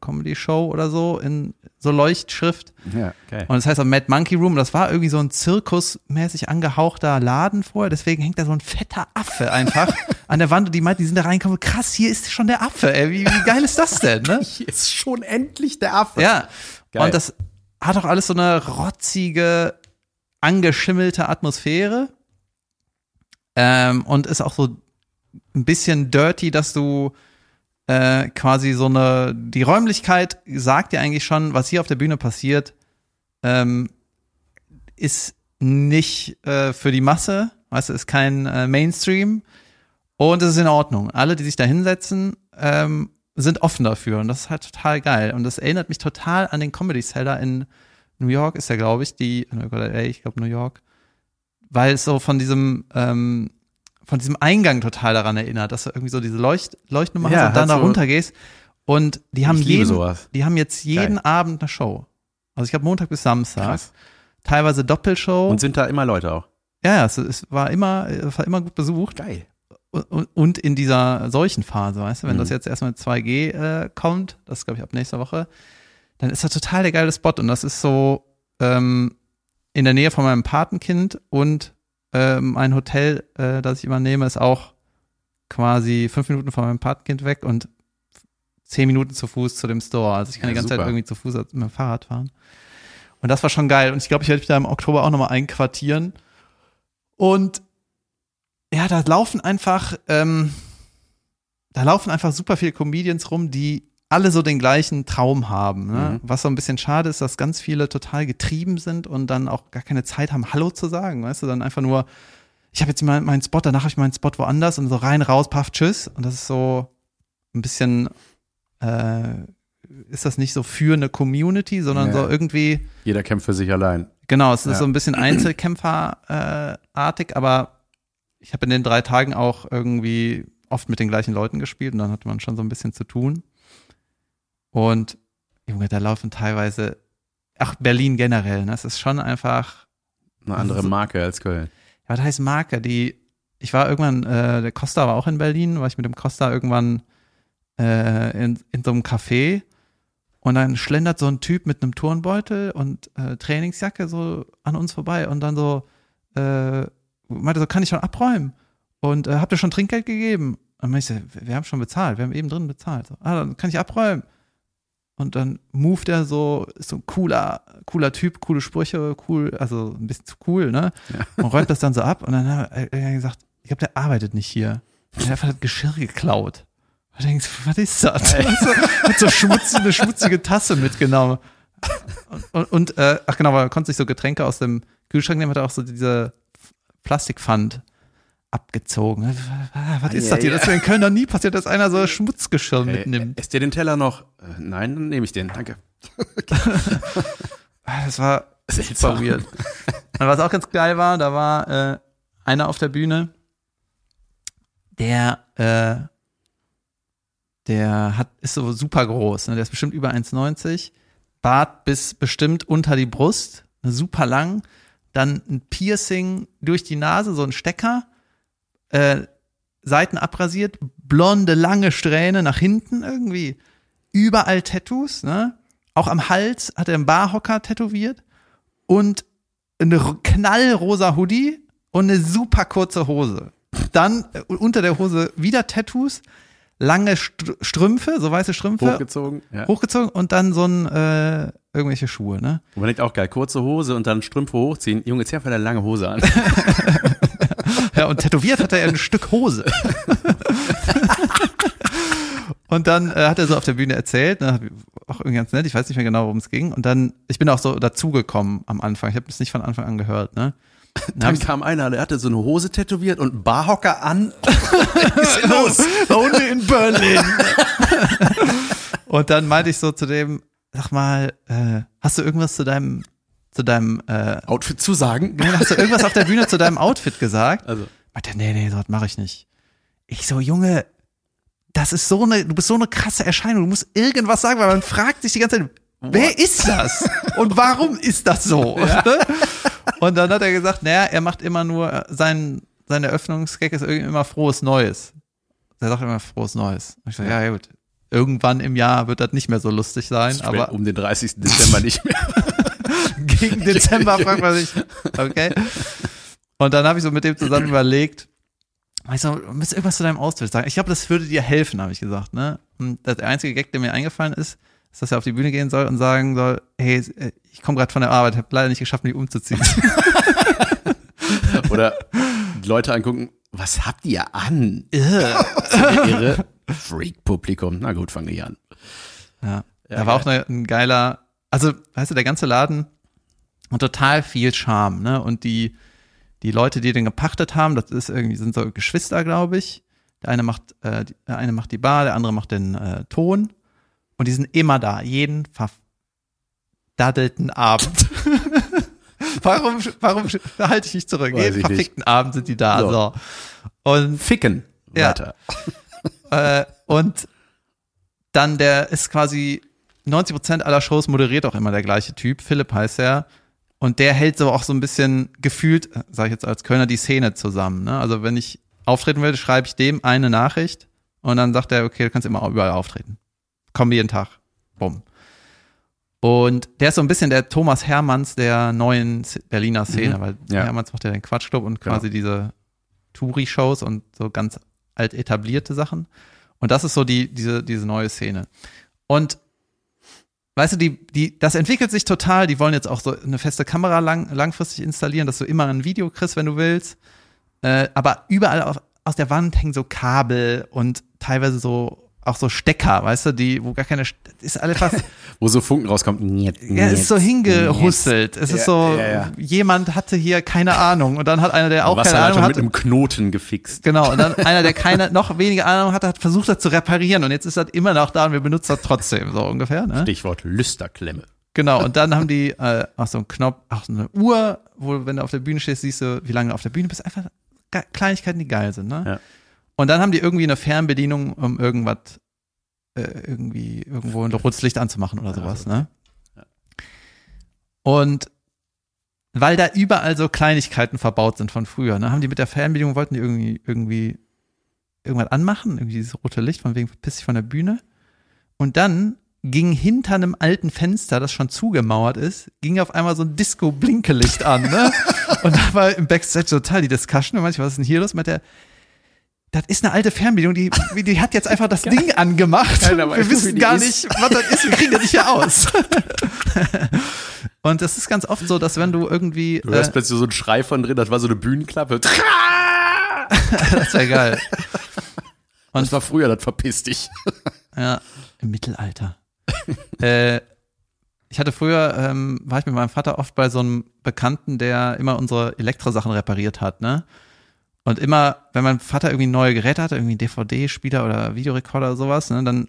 Comedy Show oder so in so Leuchtschrift. Ja, geil. Und das heißt auch Mad Monkey Room, das war irgendwie so ein zirkusmäßig angehauchter Laden vorher, deswegen hängt da so ein fetter Affe einfach [LAUGHS] an der Wand und die meint, die sind da reingekommen, krass, hier ist schon der Affe, ey, wie, wie geil ist das denn, ne? [LAUGHS] Hier ist schon endlich der Affe. Ja. Geil. Und das hat auch alles so eine rotzige, angeschimmelte Atmosphäre. Ähm, und ist auch so ein bisschen dirty, dass du äh, quasi so eine, die Räumlichkeit sagt dir eigentlich schon, was hier auf der Bühne passiert, ähm, ist nicht äh, für die Masse, weißt du, ist kein äh, Mainstream und es ist in Ordnung. Alle, die sich da hinsetzen, ähm, sind offen dafür und das ist halt total geil. Und das erinnert mich total an den Comedy Cellar in New York, ist ja, glaube ich, die, LA, ich glaube New York, weil es so von diesem, ähm, von diesem Eingang total daran erinnert, dass du irgendwie so diese Leucht Leuchtnummer Ja, hast und dann da so- runtergehst. Und die haben jeden, sowas. die haben jetzt jeden Geil. Abend eine Show. Also ich glaube Montag bis Samstag. Krass. Teilweise Doppelshow. Und sind da immer Leute auch. ja, ja, es, es war immer, es war immer gut besucht. Geil. Und, und in dieser Seuchenphase, weißt du, wenn Mhm. das jetzt erstmal mit 2G äh, kommt, das glaube ich, ab nächster Woche, dann ist das total der geile Spot. Und das ist so ähm, in der Nähe von meinem Patenkind und ähm, ein Hotel, äh, das ich immer nehme, ist auch quasi fünf Minuten von meinem Patenkind weg und zehn Minuten zu Fuß zu dem Store. Also ich kann Ja, die ganze super. Zeit irgendwie zu Fuß mit dem Fahrrad fahren. Und das war schon geil. Und ich glaube, ich werde mich da im Oktober auch nochmal einquartieren. Und ja, da laufen einfach, ähm, da laufen einfach super viele Comedians rum, die alle so den gleichen Traum haben. Ne? Mhm. Was so ein bisschen schade ist, dass ganz viele total getrieben sind und dann auch gar keine Zeit haben, Hallo zu sagen. Weißt du, dann einfach nur, ich habe jetzt mal meinen Spot, danach habe ich meinen Spot woanders und so rein, raus, paff, tschüss. Und das ist so ein bisschen, äh, ist das nicht so für eine Community, sondern Ja. so irgendwie, Jeder kämpft für sich allein. Genau, es ist Ja. so ein bisschen Einzelkämpferartig, aber ich habe in den drei Tagen auch irgendwie oft mit den gleichen Leuten gespielt und dann hatte man schon so ein bisschen zu tun. Und Junge, da laufen teilweise, ach Berlin generell, ne? Es ist schon einfach, Eine andere Marke als Köln. ja, was heißt Marke? Die, ich war irgendwann, äh, der Costa war auch in Berlin, war ich mit dem Costa irgendwann äh, in, in so einem Café und dann schlendert so ein Typ mit einem Turnbeutel und äh, Trainingsjacke so an uns vorbei und dann so, äh, meinte so, kann ich schon abräumen? Und äh, habt ihr schon Trinkgeld gegeben? Und dann meinte ich, so, wir haben schon bezahlt, wir haben eben drin bezahlt. So, ah, dann kann ich abräumen. Und dann moved er so, ist so ein cooler, cooler Typ, coole Sprüche, cool, also ein bisschen zu cool, ne? Und räumt das dann so ab und dann hat er er gesagt, ich glaube, der arbeitet nicht hier. Der hat einfach das Geschirr geklaut. Und denkst, was ist das? [LAUGHS] so, hat so schmutzige, eine schmutzige Tasse mitgenommen. Und, und, und äh, ach genau, weil er konnte sich so Getränke aus dem Kühlschrank nehmen, hat er auch so diese Plastikpfand abgezogen. Was ist das hier? Das ist in Köln noch nie passiert, dass einer so Schmutzgeschirr mitnimmt. Äh, ist dir den Teller noch? Äh, nein, dann nehme ich den. Danke. [LAUGHS] Das war super weird. Und was auch ganz geil war, da war äh, einer auf der Bühne, der, äh, der hat, ist so super groß, ne? der ist bestimmt über 1,90, Bart bis bestimmt unter die Brust, super lang, dann ein Piercing durch die Nase, so ein Stecker, äh, Seiten abrasiert, blonde, lange Strähne nach hinten irgendwie, überall Tattoos, ne? Auch am Hals hat er einen Barhocker tätowiert und eine ro- knallrosa Hoodie und eine super kurze Hose. Dann äh, unter der Hose wieder Tattoos, lange Str Strümpfe, so weiße Strümpfe, Hochgezogen. Ja. hochgezogen und dann so ein, äh, irgendwelche Schuhe, ne? Und man denkt auch geil, kurze Hose und dann Strümpfe hochziehen. Junge, zieh einfach eine lange Hose an. [LAUGHS] Ja, und tätowiert hat er ein Stück Hose. und dann äh, hat er so auf der Bühne erzählt, ne, auch irgendwie ganz nett, ich weiß nicht mehr genau, worum es ging. Und dann, ich bin auch so dazugekommen am Anfang. Ich habe das nicht von Anfang an gehört, ne? Dann kam einer, der hatte so eine Hose tätowiert und einen Barhocker an. Was [LAUGHS] ist los? Only in Berlin. und dann meinte ich so zu dem, sag mal, äh, hast du irgendwas zu deinem, zu deinem, äh, Outfit zu sagen. hast du irgendwas auf der Bühne zu deinem Outfit gesagt? Also, Meinte nee, nee, sowas mache ich nicht. Ich so, Junge, das ist so eine, du bist so eine krasse Erscheinung, du musst irgendwas sagen, weil man fragt sich die ganze Zeit, wer ist das? Und warum ist das so? Ne? [LAUGHS] Und dann hat er gesagt, naja, er macht immer nur, äh, sein, sein Eröffnungsgag ist irgendwie immer frohes Neues. Er sagt immer frohes Neues. Und ich so, ja, ja, gut. Irgendwann im Jahr wird das nicht mehr so lustig sein, aber um den 30. Dezember [LAUGHS] nicht mehr. [LAUGHS] gegen Dezember fragt man sich, okay. Und dann habe ich so mit dem zusammen überlegt, ich so, du musst irgendwas zu deinem Outfit sagen. Ich glaube, das würde dir helfen, habe ich gesagt. Ne? Und der einzige Gag, der mir eingefallen ist, ist, dass er auf die Bühne gehen soll und sagen soll, hey, ich komme gerade von der Arbeit, habe leider nicht geschafft, mich umzuziehen. Oder Leute angucken, was habt ihr an? Irr. Ihre Freak-Publikum. Na gut, fangen wir hier an. ja. Ja, da war auch eine, ein geiler, also, weißt du, der ganze Laden und total viel Charme, ne? Und die, die Leute, die den gepachtet haben, das ist irgendwie, sind so Geschwister, glaube ich. Der eine macht, äh, die- der eine macht die Bar, der andere macht den äh, Ton. Und die sind immer da, jeden verdaddelten Abend. [LAUGHS] warum, warum halte ich mich zurück? Weiß jeden ich nicht. verfickten Abend sind die da. So. So. Und Ficken. Ja. Weiter. [LAUGHS] äh, und dann der ist quasi 90 Prozent aller Shows moderiert auch immer der gleiche Typ. Philipp heißt er. Und der hält so auch so ein bisschen gefühlt, sage ich jetzt als Kölner, die Szene zusammen. Ne? Also wenn ich auftreten will, schreibe ich dem eine Nachricht und dann sagt er, okay, du kannst immer überall auftreten. Komm jeden Tag. Bumm. Und der ist so ein bisschen der Thomas Hermanns der neuen Berliner Szene, Mhm. weil Ja. Hermanns macht ja den Quatschclub und Genau. quasi diese Touri-Shows und so ganz alt etablierte Sachen. Und das ist so die, diese, diese neue Szene. Und weißt du, die, die, das entwickelt sich total. Die wollen jetzt auch so eine feste Kamera lang, langfristig installieren, dass du immer ein Video kriegst, wenn du willst. Äh, aber überall auf, aus der Wand hängen so Kabel und teilweise so auch so Stecker, weißt du, die, wo gar keine, St- ist alles fast, [LAUGHS] Wo so Funken rauskommt. Niet, ja, ist so hingehustelt. Es ist Ja, so, ja, ja. jemand hatte hier keine Ahnung und dann hat einer, der auch keine Ahnung mit hatte, einem Knoten gefixt. Genau, und dann [LAUGHS] einer, der keine, noch weniger Ahnung hatte, hat versucht, das zu reparieren und jetzt ist das immer noch da und wir benutzen das trotzdem, so ungefähr, ne? Stichwort Lüsterklemme. Genau, und dann haben die äh, auch so einen Knopf, auch so eine Uhr, wo, wenn du auf der Bühne stehst, siehst du, wie lange du auf der Bühne bist. Einfach Kleinigkeiten, die geil sind, ne? Ja. Und dann haben die irgendwie eine Fernbedienung, um irgendwas, äh, irgendwie, irgendwo ein rotes Licht anzumachen oder sowas, ne? Und weil da überall so Kleinigkeiten verbaut sind von früher, ne, haben die mit der Fernbedienung, wollten die irgendwie, irgendwie irgendwas anmachen, irgendwie dieses rote Licht, von wegen verpiss dich von der Bühne. Und dann ging hinter einem alten Fenster, das schon zugemauert ist, ging auf einmal so ein Disco-Blinkelicht an, ne? [LAUGHS] Und da war im Backstage total die Discussion. Und manchmal, was ist denn hier los? Mit der, das ist eine alte Fernbedienung, die, [LAUGHS] die hat jetzt einfach das Ding angemacht. Wir wissen gar ist. nicht, was das ist. Wir kriegen das nicht hier aus. [LAUGHS] Und das ist ganz oft so, dass wenn du irgendwie, Du hörst äh, plötzlich so einen Schrei von drin, das war so eine Bühnenklappe. [LAUGHS] das wäre geil. Und das war früher, das verpiss dich. Ja, im Mittelalter. äh, ich hatte früher, ähm, war ich mit meinem Vater oft bei so einem Bekannten, der immer unsere Elektrosachen repariert hat, ne? Und immer, wenn mein Vater irgendwie neue Geräte hatte, irgendwie DVD-Spieler oder Videorekorder oder sowas, ne, dann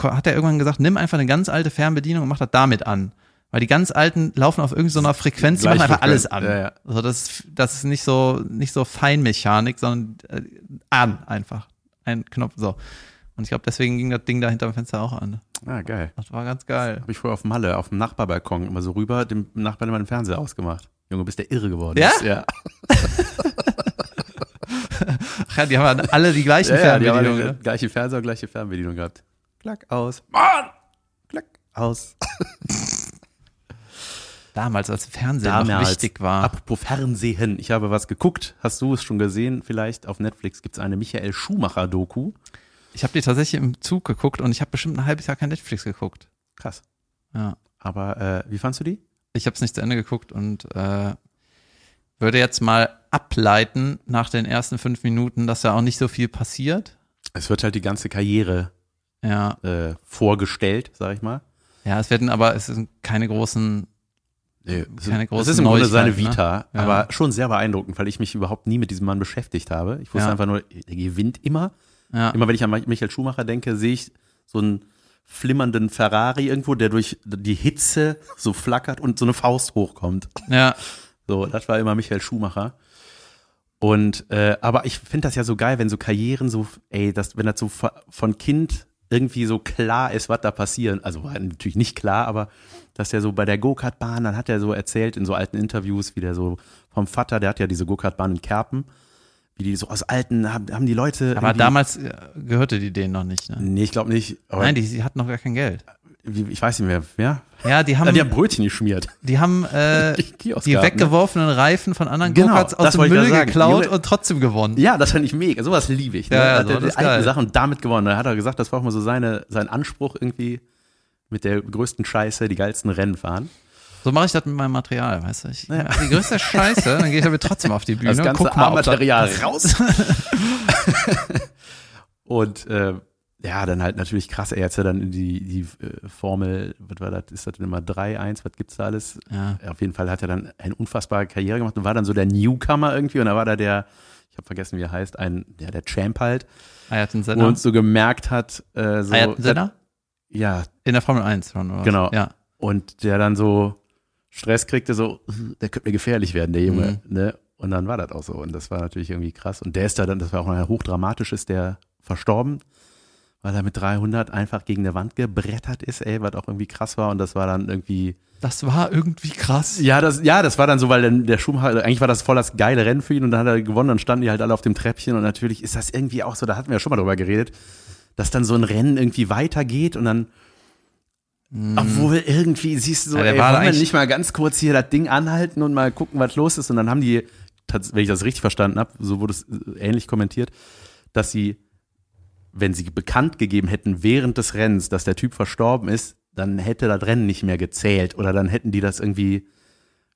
hat er irgendwann gesagt, nimm einfach eine ganz alte Fernbedienung und mach das damit an. Weil die ganz alten laufen auf irgendeiner so einer Frequenz, die machen einfach alles an. Ja, ja. Also das, ist- das ist nicht so, nicht so Feinmechanik, sondern äh, an einfach. Ein Knopf, so. Und ich glaube, deswegen ging das Ding da hinterm Fenster auch an. Ah, geil. Das war ganz geil. Habe ich früher auf Malle, auf dem Nachbarbalkon immer so rüber, dem Nachbarn immer den Fernseher ausgemacht. Junge, bist der irre geworden. Ja? ist. Ja, [LAUGHS] Ach [LAUGHS] ja, die haben ja alle die gleichen ja, ja die haben Fernbedienungen. alle ne? gleiche Fernseher gleiche Fernbedienung gehabt. Klack aus. Mann! Klack aus. [LAUGHS] Damals, als Fernsehen noch Damals. wichtig war. Apropos Fernsehen, ich habe was geguckt. Hast du es schon gesehen? Vielleicht auf Netflix gibt es eine Michael Schumacher-Doku. Ich habe die tatsächlich im Zug geguckt und ich habe bestimmt ein halbes Jahr kein Netflix geguckt. Krass. Ja. Aber äh, wie fandst du die? Ich habe es nicht zu Ende geguckt und äh, würde jetzt mal ableiten nach den ersten fünf Minuten, dass da auch nicht so viel passiert. Es wird halt die ganze Karriere Ja, äh, vorgestellt, sag ich mal. ja, es werden aber es sind keine großen. Nee, es Keine ist- großen Es ist im Grunde seine ne? Vita, Ja. aber schon sehr beeindruckend, weil ich mich überhaupt nie mit diesem Mann beschäftigt habe. Ich wusste Ja. einfach nur, der gewinnt immer. Ja, Immer wenn ich an Michael Schumacher denke, sehe ich so einen flimmernden Ferrari irgendwo, der durch die Hitze so flackert und so eine Faust hochkommt. ja, So, das war immer Michael Schumacher. Und äh, aber ich finde das ja so geil, wenn so Karrieren so, ey, das, wenn das so von- Kind irgendwie so klar ist, was da passieren. Also war natürlich nicht klar, aber dass der so bei der Go-Kart-Bahn, dann hat er so erzählt in so alten Interviews, wie der so vom Vater, der hat ja diese Go-Kart-Bahn in Kerpen, wie die so aus alten, haben, haben die Leute. aber damals äh, gehörte die denen noch nicht. Ne? Nee, ich glaube nicht. Nein, die, die hatten noch gar kein Geld. Wie, ich weiß nicht mehr, ja? Ja, die Ja, haben, die haben Brötchen geschmiert. die haben [LAUGHS] äh, Die die ne? weggeworfenen Reifen von anderen Genau, Go-Karts aus dem Müll geklaut Junge- und trotzdem gewonnen. Ja, das fand ich mega. Sowas liebe ich. Ne? Ja, ja, hat so, er die alten. Sachen damit gewonnen. Da hat er gesagt, das war auch mal so seine, sein Anspruch irgendwie mit der größten Scheiße die geilsten Rennen fahren. So mache ich das mit meinem Material, weißt du. Ich, Die größte [LAUGHS] Scheiße, dann gehe ich aber trotzdem auf die Bühne. Das und ganze guck mal, A-Material [LAUGHS] raus. Und äh, ja, dann halt natürlich krass, er hat ja dann in die, die äh, Formel, was war das, ist das denn immer 3, 1, was gibt's da alles? Ja. Auf jeden Fall hat er dann eine unfassbare Karriere gemacht und war dann so der Newcomer irgendwie und da war da der, ich habe vergessen, wie er heißt, ein, ja, der Champ halt, Ayrton wo Senna. uns so gemerkt hat, äh, so, Ayrton Senna? ja, In der Formel 1 schon, oder? Genau. Ja. und der dann so Stress kriegte, so, der könnte mir gefährlich werden, der Junge, Mhm. ne? Und dann war das auch so. Und das war natürlich irgendwie krass. Und der ist da dann, das war auch ein hochdramatisch, ist der verstorben, weil er mit 300 einfach gegen eine Wand gebrettert ist, ey, was auch irgendwie krass war. Und das war dann irgendwie, Das war irgendwie krass. ja, das, ja, das war dann so, weil dann der Schumacher, eigentlich war das voll das geile Rennen für ihn und dann hat er gewonnen, dann standen die halt alle auf dem Treppchen und natürlich ist das irgendwie auch so, da hatten wir ja schon mal drüber geredet, dass dann so ein Rennen irgendwie weitergeht und dann, obwohl irgendwie siehst du so, Ja, der ey, war wollen wir nicht mal ganz kurz hier das Ding anhalten und mal gucken, was los ist und dann haben die, wenn ich das richtig verstanden habe, so wurde es äh, ähnlich kommentiert, dass sie, wenn sie bekannt gegeben hätten während des Rennens, dass der Typ verstorben ist, dann hätte das Rennen nicht mehr gezählt oder dann hätten die das irgendwie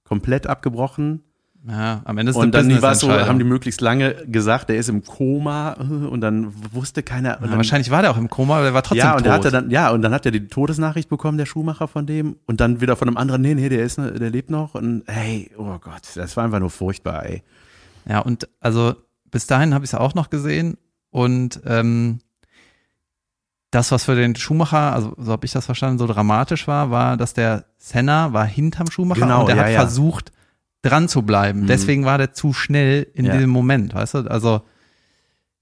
komplett abgebrochen Ja, am Ende ist und dann war so, haben die möglichst lange gesagt, der ist im Koma äh, und dann wusste keiner. Ja, dann, wahrscheinlich war der auch im Koma, aber der war trotzdem ja, und tot. dann, ja, und dann hat er die Todesnachricht bekommen, der Schuhmacher von dem, und dann wieder von einem anderen, nee, nee, der ist, der lebt noch und hey, oh Gott, das war einfach nur furchtbar, ey. Ja, und also bis dahin habe ich es auch noch gesehen und ähm, das, was für den Schumacher, also so habe ich das verstanden, so dramatisch war, war, dass der Senna war hinterm Schumacher Genau, und der ja, hat ja. versucht, dran zu bleiben. Mhm. Deswegen war der zu schnell in Ja. diesem Moment, weißt du? Also,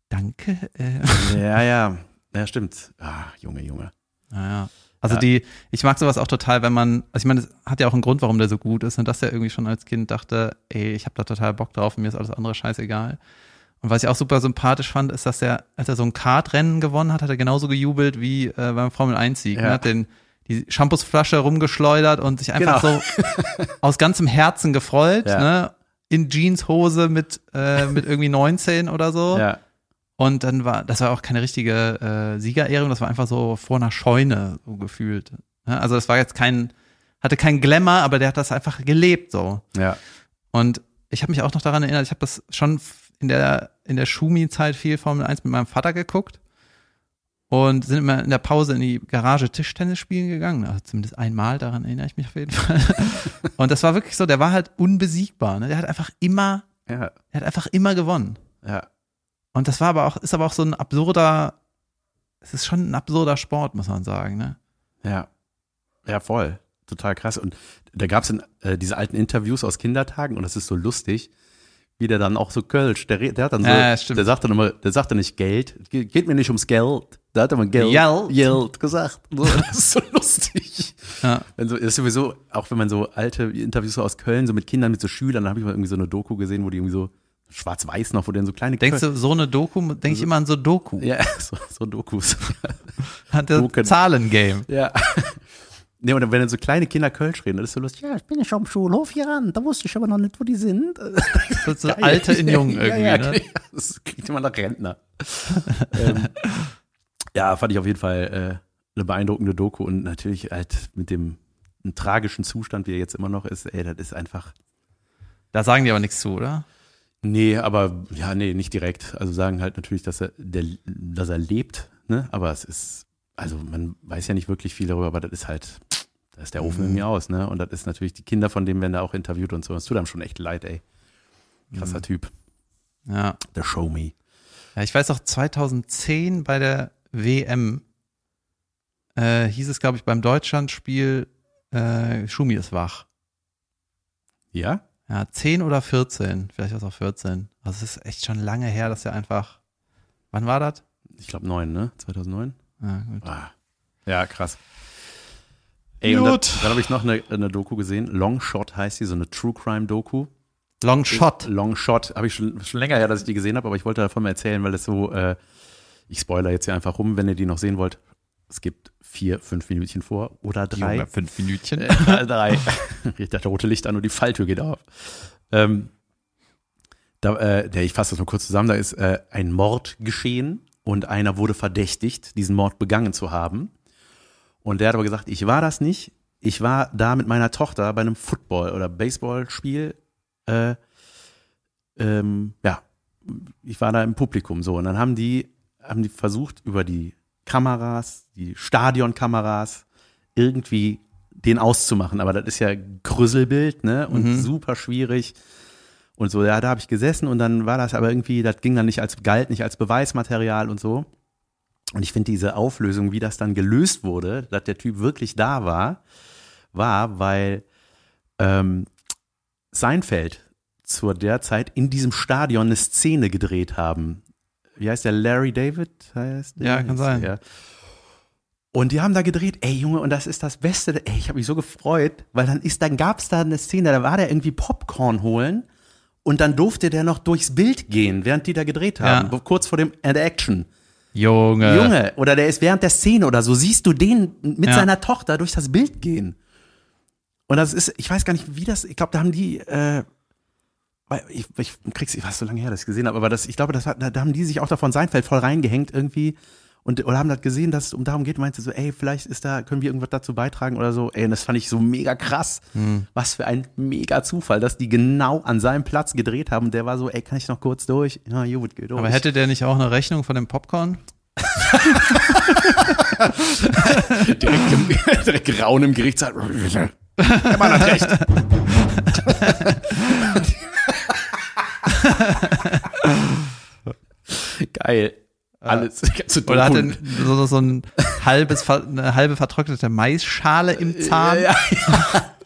danke. Äh, Ja, ja, ja, stimmt. Ah, Junge, Junge. naja. Also Ja. die, ich mag sowas auch total, wenn man, also ich meine, es hat ja auch einen Grund, warum der so gut ist und dass er irgendwie schon als Kind dachte, ey, ich habe da total Bock drauf und mir ist alles andere scheißegal. Und was ich auch super sympathisch fand, ist, dass er, als er so ein Kartrennen gewonnen hat, hat er genauso gejubelt wie äh, beim Formel 1 Sieg. Ja. Ne? Hat den, die Shampoosflasche rumgeschleudert und sich einfach Genau. so aus ganzem Herzen gefreut, Ja. ne? In Jeanshose mit, äh, mit irgendwie 19 oder so. Ja, Und dann war, das war auch keine richtige äh, Siegerehrung, das war einfach so vor einer Scheune so gefühlt. Ne? Also das war jetzt kein, hatte kein Glamour, aber der hat das einfach gelebt so. ja, Und ich habe mich auch noch daran erinnert, ich habe das schon in der, in der Schumi-Zeit viel Formel 1 mit meinem Vater geguckt und sind immer in der Pause in die Garage Tischtennis spielen gegangen. Also zumindest einmal, daran erinnere ich mich auf jeden Fall. [LAUGHS] und das war wirklich so, der war halt unbesiegbar. Ne? Der hat einfach immer, ja, der hat einfach immer gewonnen. ja. Und das war aber auch, ist aber auch so ein absurder, es ist schon ein absurder Sport, muss man sagen, ne? Ja, ja, voll. Total krass. Und da gab es äh, diese alten Interviews aus Kindertagen und das ist so lustig, wie der dann auch so Kölsch, der, der hat dann so, Ja, stimmt. der sagt dann immer, der sagt dann nicht Geld, Ge- geht mir nicht ums Geld. Der hat immer Geld, Geld. Geld gesagt. So, [LAUGHS] das ist so lustig. Ja. Wenn so, das ist sowieso, auch wenn man so alte Interviews so aus Köln, so mit Kindern, mit so Schülern, da habe ich mal irgendwie so eine Doku gesehen, wo die irgendwie so schwarz-weiß noch, wo dann so kleine Denkst Köl- du, so eine Doku, denke ich immer an so Doku. Ja, [LAUGHS] so, so Dokus. Hat der. Zahlengame. Ja. Nee, und wenn dann so kleine Kinder Kölsch reden, das ist so lustig. Ja, ich bin ja schon am Schulhof gerannt, da wusste ich aber noch nicht, wo die sind. [LAUGHS] So, alte in jung [LAUGHS] irgendwie, ja, ja, ne? [LAUGHS] Das klingt immer nach Rentner. ähm, ja, fand ich auf jeden Fall äh, eine beeindruckende Doku und natürlich halt mit dem tragischen Zustand, wie er jetzt immer noch ist, ey, das ist einfach. Da sagen die aber nichts zu, oder? Nee, aber ja, nee, nicht direkt. Also sagen halt natürlich, dass er, der, dass er lebt, ne? Aber es ist, also man weiß ja nicht wirklich viel darüber, aber das ist halt, da ist der Ofen in mir aus, ne? Und das ist natürlich, die Kinder von dem werden da auch interviewt und so. Das tut einem schon echt leid, ey. Krasser Typ. Ja. The Show Me. Ja, ich weiß auch, 2010 bei der WM äh, hieß es, glaube ich, beim Deutschlandspiel, äh, Schumi ist wach. Ja? Ja, 10 oder 14, vielleicht war es auch 14. Also es ist echt schon lange her, dass er einfach, wann war das? Ich glaube neun, ne? 2009? Ja, gut. Ah. Ja, krass. Ey, und Gut. dann, habe ich noch eine, eine Doku gesehen. Long Shot heißt die, so eine True Crime Doku. Long Shot. Long Shot habe ich schon, schon länger her, dass ich die gesehen habe, aber ich wollte davon mal erzählen, weil es so, äh, ich spoiler jetzt hier einfach rum, wenn ihr die noch sehen wollt. Es gibt vier, fünf Minütchen vor oder drei. Junge, fünf Minütchen. [LAUGHS] Äh, drei. Das rote Licht an und die Falltür geht auf. Ähm, da, äh, ich fasse das mal kurz zusammen. Da ist äh, ein Mord geschehen und einer wurde verdächtigt, diesen Mord begangen zu haben. Und der hat aber gesagt, ich war das nicht. Ich war da mit meiner Tochter bei einem Football- oder Baseballspiel. Äh, ähm, ja, ich war da im Publikum so. Und dann haben die, haben die versucht, über die Kameras, die Stadionkameras, irgendwie den auszumachen. Aber das ist ja Grüsselbild, ne? Und Mhm. super schwierig. Und so, ja, da habe ich gesessen und dann war das aber irgendwie, das ging dann nicht als, galt nicht als Beweismaterial und so. Und ich finde diese Auflösung, wie das dann gelöst wurde, dass der Typ wirklich da war, war, weil ähm, Seinfeld zu der Zeit in diesem Stadion eine Szene gedreht haben. Wie heißt der? Larry David? Heißt der? Ja, kann sein. Ja. Und die haben da gedreht, ey Junge, und das ist das Beste, ey, ich habe mich so gefreut, weil dann ist, dann gab's da eine Szene, da war der irgendwie Popcorn holen und dann durfte der noch durchs Bild gehen, während die da gedreht haben, Ja. kurz vor dem End Action. Junge. Junge, oder der ist während der Szene oder so, siehst du den mit Ja. seiner Tochter durch das Bild gehen. Und das ist, ich weiß gar nicht, wie das, ich glaube, da haben die, äh, ich, ich krieg's, ich weiß so lange her, dass ich gesehen habe, aber das, ich glaube, das hat, da, da haben die sich auch davon Seinfeld voll reingehängt irgendwie und oder haben das gesehen, dass es um darum geht, meinte so, ey, vielleicht ist da, können wir irgendwas dazu beitragen oder so. Ey, und das fand ich so mega krass. Hm. Was für ein mega Zufall, dass die genau an seinem Platz gedreht haben. Und der war so, ey, kann ich noch kurz durch? Ja, gut, geht durch. Aber hätte der nicht auch eine Rechnung von dem Popcorn? [LAUGHS] direkt, im, [LAUGHS] direkt grauen im Gerichtssaal. Der Mann hat recht. [LAUGHS] Geil. Alles. [LAUGHS] ganze Oder hat er so, so, ein halbes, eine halbe vertrocknete Maisschale im Zahn? Ja, ja.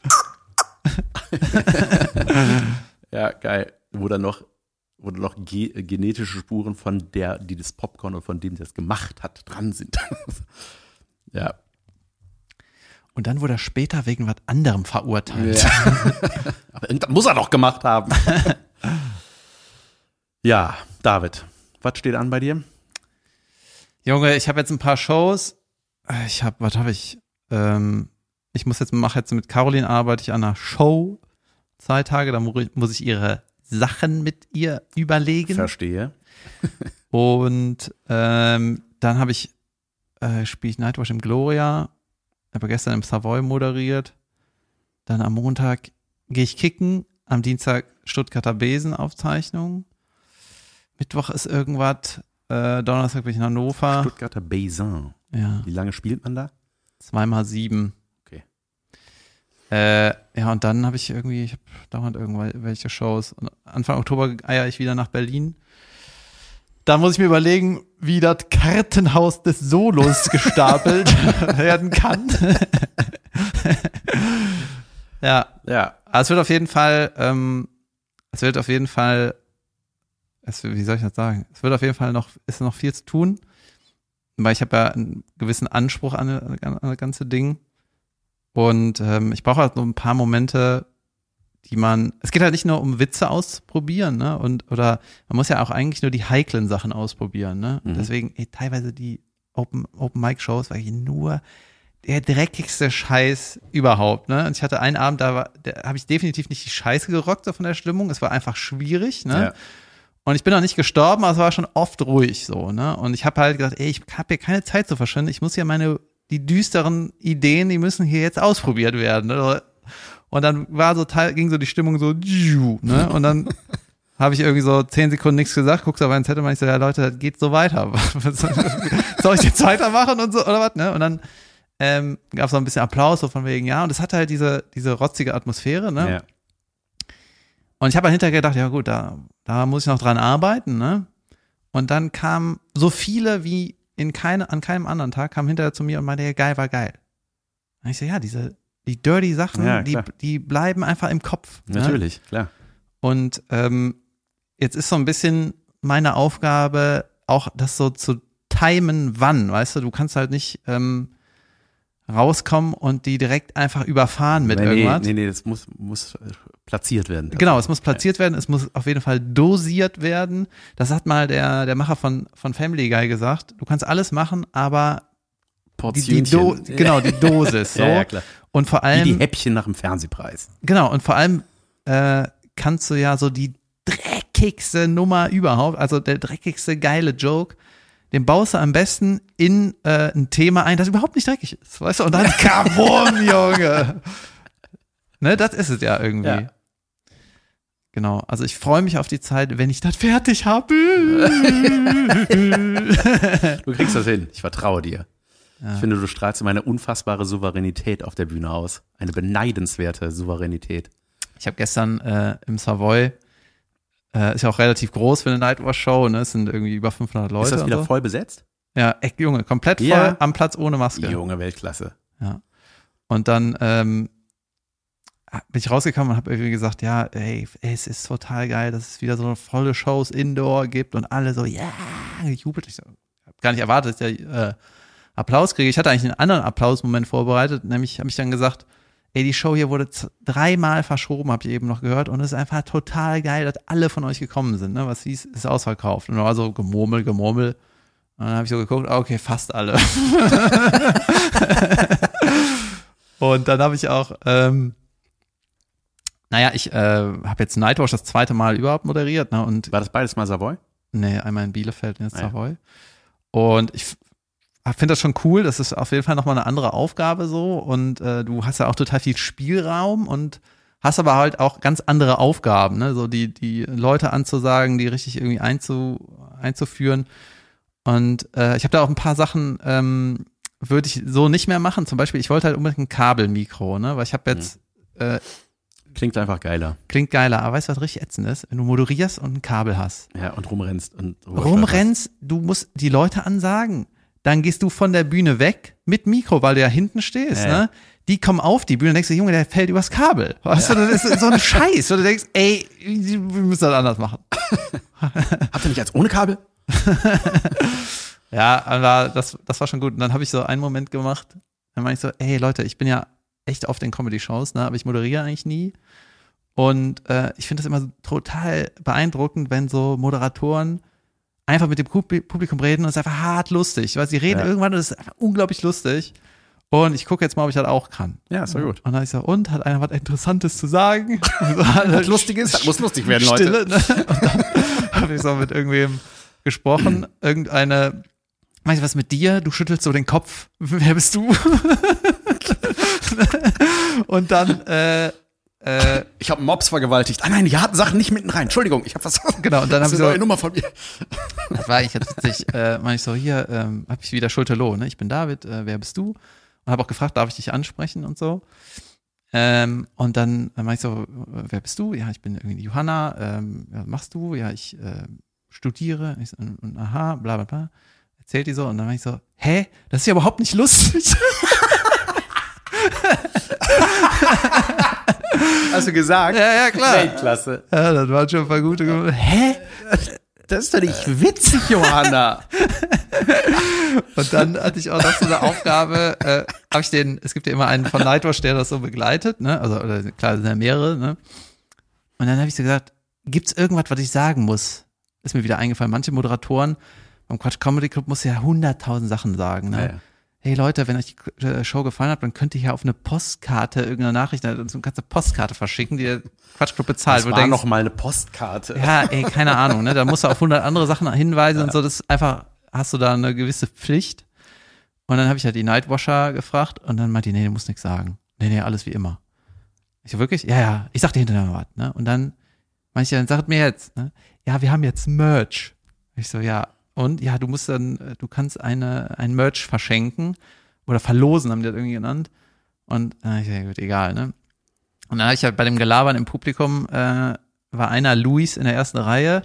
[LAUGHS] ja, geil. Wo dann noch, wo dann noch ge genetische Spuren von der, die das Popcorn und von dem, der das gemacht hat, dran sind. [LAUGHS] ja. Und dann wurde er später wegen was anderem verurteilt. Ja. Aber irgendwas muss er doch gemacht haben. ja, David, was steht an bei dir? Junge, ich habe jetzt ein paar Shows. Ich habe, was habe ich? Ähm, ich muss jetzt, mache jetzt mit Caroline arbeite ich an einer Show zwei Tage. Da mu- muss ich ihre Sachen mit ihr überlegen. Verstehe. [LAUGHS] Und ähm, dann habe ich, äh, spiele ich Nightwatch im Gloria, habe gestern im Savoy moderiert. Dann am Montag gehe ich kicken, am Dienstag Stuttgarter Besenaufzeichnung. Mittwoch ist irgendwas, äh, Donnerstag bin ich in Hannover. Stuttgarter Baisin. ja, Wie lange spielt man da? zweimal sieben. Okay. Äh, ja, und dann habe ich irgendwie, ich habe dauernd irgendwelche Shows. Und Anfang Oktober eier ich wieder nach Berlin. Da muss ich mir überlegen, wie das Kartenhaus des Solos [LAUGHS] gestapelt [LAUGHS] werden kann. [LAUGHS] ja, Ja. aber es wird auf jeden Fall, ähm, es wird auf jeden Fall, es, wie soll ich das sagen? Es wird auf jeden Fall noch, ist noch viel zu tun, weil ich habe ja einen gewissen Anspruch an, an, an das ganze Ding. Und ähm, ich brauche halt nur ein paar Momente, die man, es geht halt nicht nur um Witze auszuprobieren, ne? Und, oder man muss ja auch eigentlich nur die heiklen Sachen ausprobieren, ne? Mhm. deswegen, ey, teilweise die Open, Open Mic Shows war ich nur der dreckigste Scheiß überhaupt, ne? Und ich hatte einen Abend, da war, da habe ich definitiv nicht die Scheiße gerockt so von der Stimmung. Es war einfach schwierig, ne? Ja. Und ich bin auch nicht gestorben, aber es war schon oft ruhig so, ne? Und ich habe halt gesagt, ey, ich habe hier keine Zeit zu verschwenden. Ich muss hier meine die düsteren Ideen, die müssen hier jetzt ausprobiert werden. Ne? Und dann war so teil, ging so die Stimmung so, ne? Und dann [LAUGHS] habe ich irgendwie so zehn Sekunden nichts gesagt, guckst auf meinen Zettel und ich so, ja Leute, das geht so weiter. [LAUGHS] Soll ich jetzt weitermachen und so, oder was, ne? Und dann ähm, gab es noch ein bisschen Applaus, so von wegen, ja, und es hatte halt diese, diese rotzige Atmosphäre, ne? Ja. Und ich habe halt hinterher gedacht, ja gut, da, da muss ich noch dran arbeiten, ne? Und dann kamen so viele wie in keine, an keinem anderen Tag, kamen hinterher zu mir und meinte, ja, geil war geil. Und ich so, ja, diese, die dirty Sachen, ja, die, die bleiben einfach im Kopf. Ne? Natürlich, ne? klar. Und ähm, jetzt ist so ein bisschen meine Aufgabe, auch das so zu timen, wann, weißt du, du kannst halt nicht ähm, rauskommen und die direkt einfach überfahren mit nee, irgendwas. Nee, nee, das muss, muss äh, platziert werden. Genau, es muss platziert werden, es muss auf jeden Fall dosiert werden. Das hat mal der, der Macher von, von Family Guy gesagt. Du kannst alles machen, aber die, die Do genau, die [LAUGHS] Dosis. So. ja, ja, klar. Und vor allem. Wie die Häppchen nach dem Fernsehpreis. Genau, und vor allem äh, kannst du ja so die dreckigste Nummer überhaupt, also der dreckigste geile Joke, den baust du am besten in äh, ein Thema ein, das überhaupt nicht dreckig ist, weißt du? Und dann [LAUGHS] kabum, Junge. ne, das ist es ja irgendwie. Ja. Genau, also ich freue mich auf die Zeit, wenn ich das fertig habe. du kriegst das hin, ich vertraue dir. Ja. Ich finde, du strahlst immer eine unfassbare Souveränität auf der Bühne aus. Eine beneidenswerte Souveränität. Ich habe gestern äh, im Savoy äh, ist ja auch relativ groß für eine Nightwatch-Show, ne? Es sind irgendwie über 500 Leute. Ist das wieder so. voll besetzt? Ja, echt, Junge, komplett voll ja. am Platz ohne Maske. Junge Weltklasse. Ja. Und dann ähm, bin ich rausgekommen und habe irgendwie gesagt, ja, ey, es ist total geil, dass es wieder so eine volle Shows Indoor gibt und alle so, ja, jubelt. Ich so, hab gar nicht erwartet, dass ich äh, Applaus kriege. Ich hatte eigentlich einen anderen Applausmoment vorbereitet, nämlich habe ich dann gesagt, Ey, die Show hier wurde dreimal verschoben, habt ihr eben noch gehört. Und es ist einfach total geil, dass alle von euch gekommen sind. Ne? Was hieß, ist ausverkauft. Und da war so Gemurmel, Gemurmel. Und dann habe ich so geguckt, ah, okay, fast alle. [LAUGHS] und dann habe ich auch, ähm, naja, ich äh, habe jetzt Nightwatch das zweite Mal überhaupt moderiert. Ne? Und war das beides mal Savoy? Nee, einmal in Bielefeld und jetzt ah, Savoy. Und ich finde das schon cool. Das ist auf jeden Fall nochmal eine andere Aufgabe so. Und äh, du hast ja auch total viel Spielraum und hast aber halt auch ganz andere Aufgaben, ne? So die, die Leute anzusagen, die richtig irgendwie einzu, einzuführen. Und äh, ich habe da auch ein paar Sachen, ähm, würde ich so nicht mehr machen. Zum Beispiel, ich wollte halt unbedingt ein Kabelmikro, ne? Weil ich habe jetzt. Mhm. Äh, Klingt einfach geiler. Klingt geiler, aber weißt du, was richtig ätzend ist? Wenn du moderierst und ein Kabel hast. Ja, und rumrennst und rumrennst, du musst die Leute ansagen dann gehst du von der Bühne weg mit Mikro, weil du ja hinten stehst, ja. ne? Die kommen auf die Bühne und denkst du, Junge, der fällt übers Kabel. Weißt ja. du, das ist so ein Scheiß. Und du denkst, ey, wir müssen das anders machen. [LAUGHS] Habt ihr nicht als ohne Kabel? [LAUGHS] ja, aber das, das war schon gut. Und dann habe ich so einen Moment gemacht, dann meine ich so, ey Leute, ich bin ja echt auf den Comedy-Shows, ne? aber ich moderiere eigentlich nie. Und äh, ich finde das immer total beeindruckend, wenn so Moderatoren einfach mit dem Publikum reden und es ist einfach hart lustig. Weil sie reden ja. irgendwann und es ist einfach unglaublich lustig. Und ich gucke jetzt mal, ob ich das auch kann. Ja, ist doch gut. Und dann ich so, und hat einer was Interessantes zu sagen? [LAUGHS] was Lustiges? Das muss lustig werden, Stille, Leute. Ne? Und dann [LAUGHS] habe ich so mit irgendwem gesprochen. Irgendeine, weißt du was mit dir? Du schüttelst so den Kopf. Wer bist du? [LAUGHS] und dann äh, äh, ich habe Mobs vergewaltigt. Ah nein, die harten Sachen nicht mitten rein. Entschuldigung, ich habe was. [LAUGHS] Genau, und dann habe ich so eine Nummer von mir. Das war eigentlich jetzt witzig. Äh, meine ich so, hier ähm, habe ich wieder Schulterloh, ne? Ich bin David, äh, wer bist du? Und habe auch gefragt, darf ich dich ansprechen und so. Ähm, und dann äh, meine ich so, wer bist du? Ja, ich bin irgendwie Johanna. Ähm, was machst du? Ja, ich äh, studiere. Ich so, und, und, aha, bla bla bla. Erzählt die so und dann meine ich so, hä? Das ist ja überhaupt nicht lustig. [LAUGHS] [LAUGHS] Hast du gesagt? Ja, ja, klar. Weltklasse. Ja, das waren schon ein paar gute. Hä? Das ist doch nicht witzig, Johanna. und dann hatte ich auch noch so eine Aufgabe, äh, habe ich den, es gibt ja immer einen von Nightwatch, der das so begleitet, ne? Also, oder klar, sind ja mehrere, ne? Und dann habe ich so gesagt, gibt's irgendwas, was ich sagen muss? Ist mir wieder eingefallen. Manche Moderatoren beim Quatsch Comedy Club muss ja hunderttausend Sachen sagen, ne? Ja, ja hey Leute, wenn euch die äh, Show gefallen hat, dann könnt ihr hier auf eine Postkarte irgendeine Nachricht, dann kannst du eine Postkarte verschicken, die der Quatschclub bezahlt. Das war denkst, noch mal eine Postkarte. Ja, ey, keine Ahnung, ne? Da musst du auf hundert andere Sachen hinweisen ja. und so. Das ist einfach, hast du da eine gewisse Pflicht. Und dann habe ich halt die Nightwasher gefragt und dann meinte die, nee, du musst nichts sagen. Nee, nee, alles wie immer. Ich so, wirklich? Ja, ja, ich sag dir hinterher was, ne? Und dann meinte ich, dann sagt mir jetzt, ne? Ja, wir haben jetzt Merch. Ich so, ja. Und ja, du musst dann, äh, du kannst eine, ein Merch verschenken oder verlosen, haben die das irgendwie genannt. Und äh, ich ja, gut, egal, ne? Und dann habe ich halt bei dem Gelabern im Publikum, äh, war einer Luis in der ersten Reihe.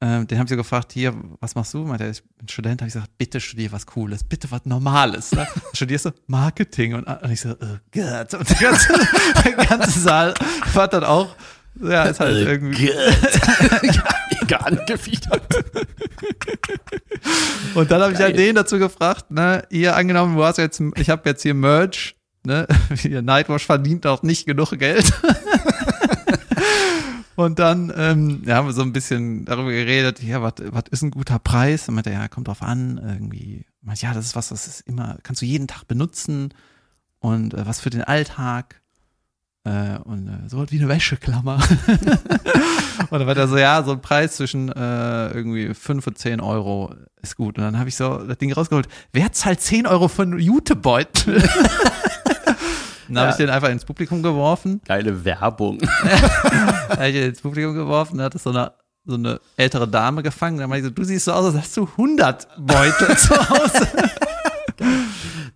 Äh, den haben sie gefragt, hier, was machst du? Meinte er, ich bin Student. Habe ich gesagt, bitte studier was Cooles, bitte was Normales. Ne? [LAUGHS] Studierst du Marketing? Und, und ich so, oh Gott. Und der ganze, [LAUGHS] der ganze Saal war dann auch, ja, ist halt irgendwie. Mega [LAUGHS] angefiedert. [LAUGHS] Und dann habe ich halt den dazu gefragt, ne, ihr angenommen, du hast jetzt, ich habe jetzt hier Merch, ne, [LAUGHS] ihr Nightwash verdient auch nicht genug Geld. [LAUGHS] Und dann ähm, ja, haben wir so ein bisschen darüber geredet, ja, was ist ein guter Preis? Und meinte, ja, kommt drauf an, irgendwie, meinte, ja, das ist was, das ist immer, kannst du jeden Tag benutzen und äh, was für den Alltag. Äh, und äh, so was wie eine Wäscheklammer. [LAUGHS] und dann war der so, ja, so ein Preis zwischen äh, irgendwie 5 und 10 Euro ist gut. Und dann habe ich so das Ding rausgeholt. Wer zahlt 10 Euro für einen Jutebeutel? [LAUGHS] dann habe Ja. ich den einfach ins Publikum geworfen. Geile Werbung. [LAUGHS] habe ich den ins Publikum geworfen. Da hat es so eine, so eine ältere Dame gefangen. Dann meinte ich so, du siehst so aus, als hast du 100 Beutel zu Hause.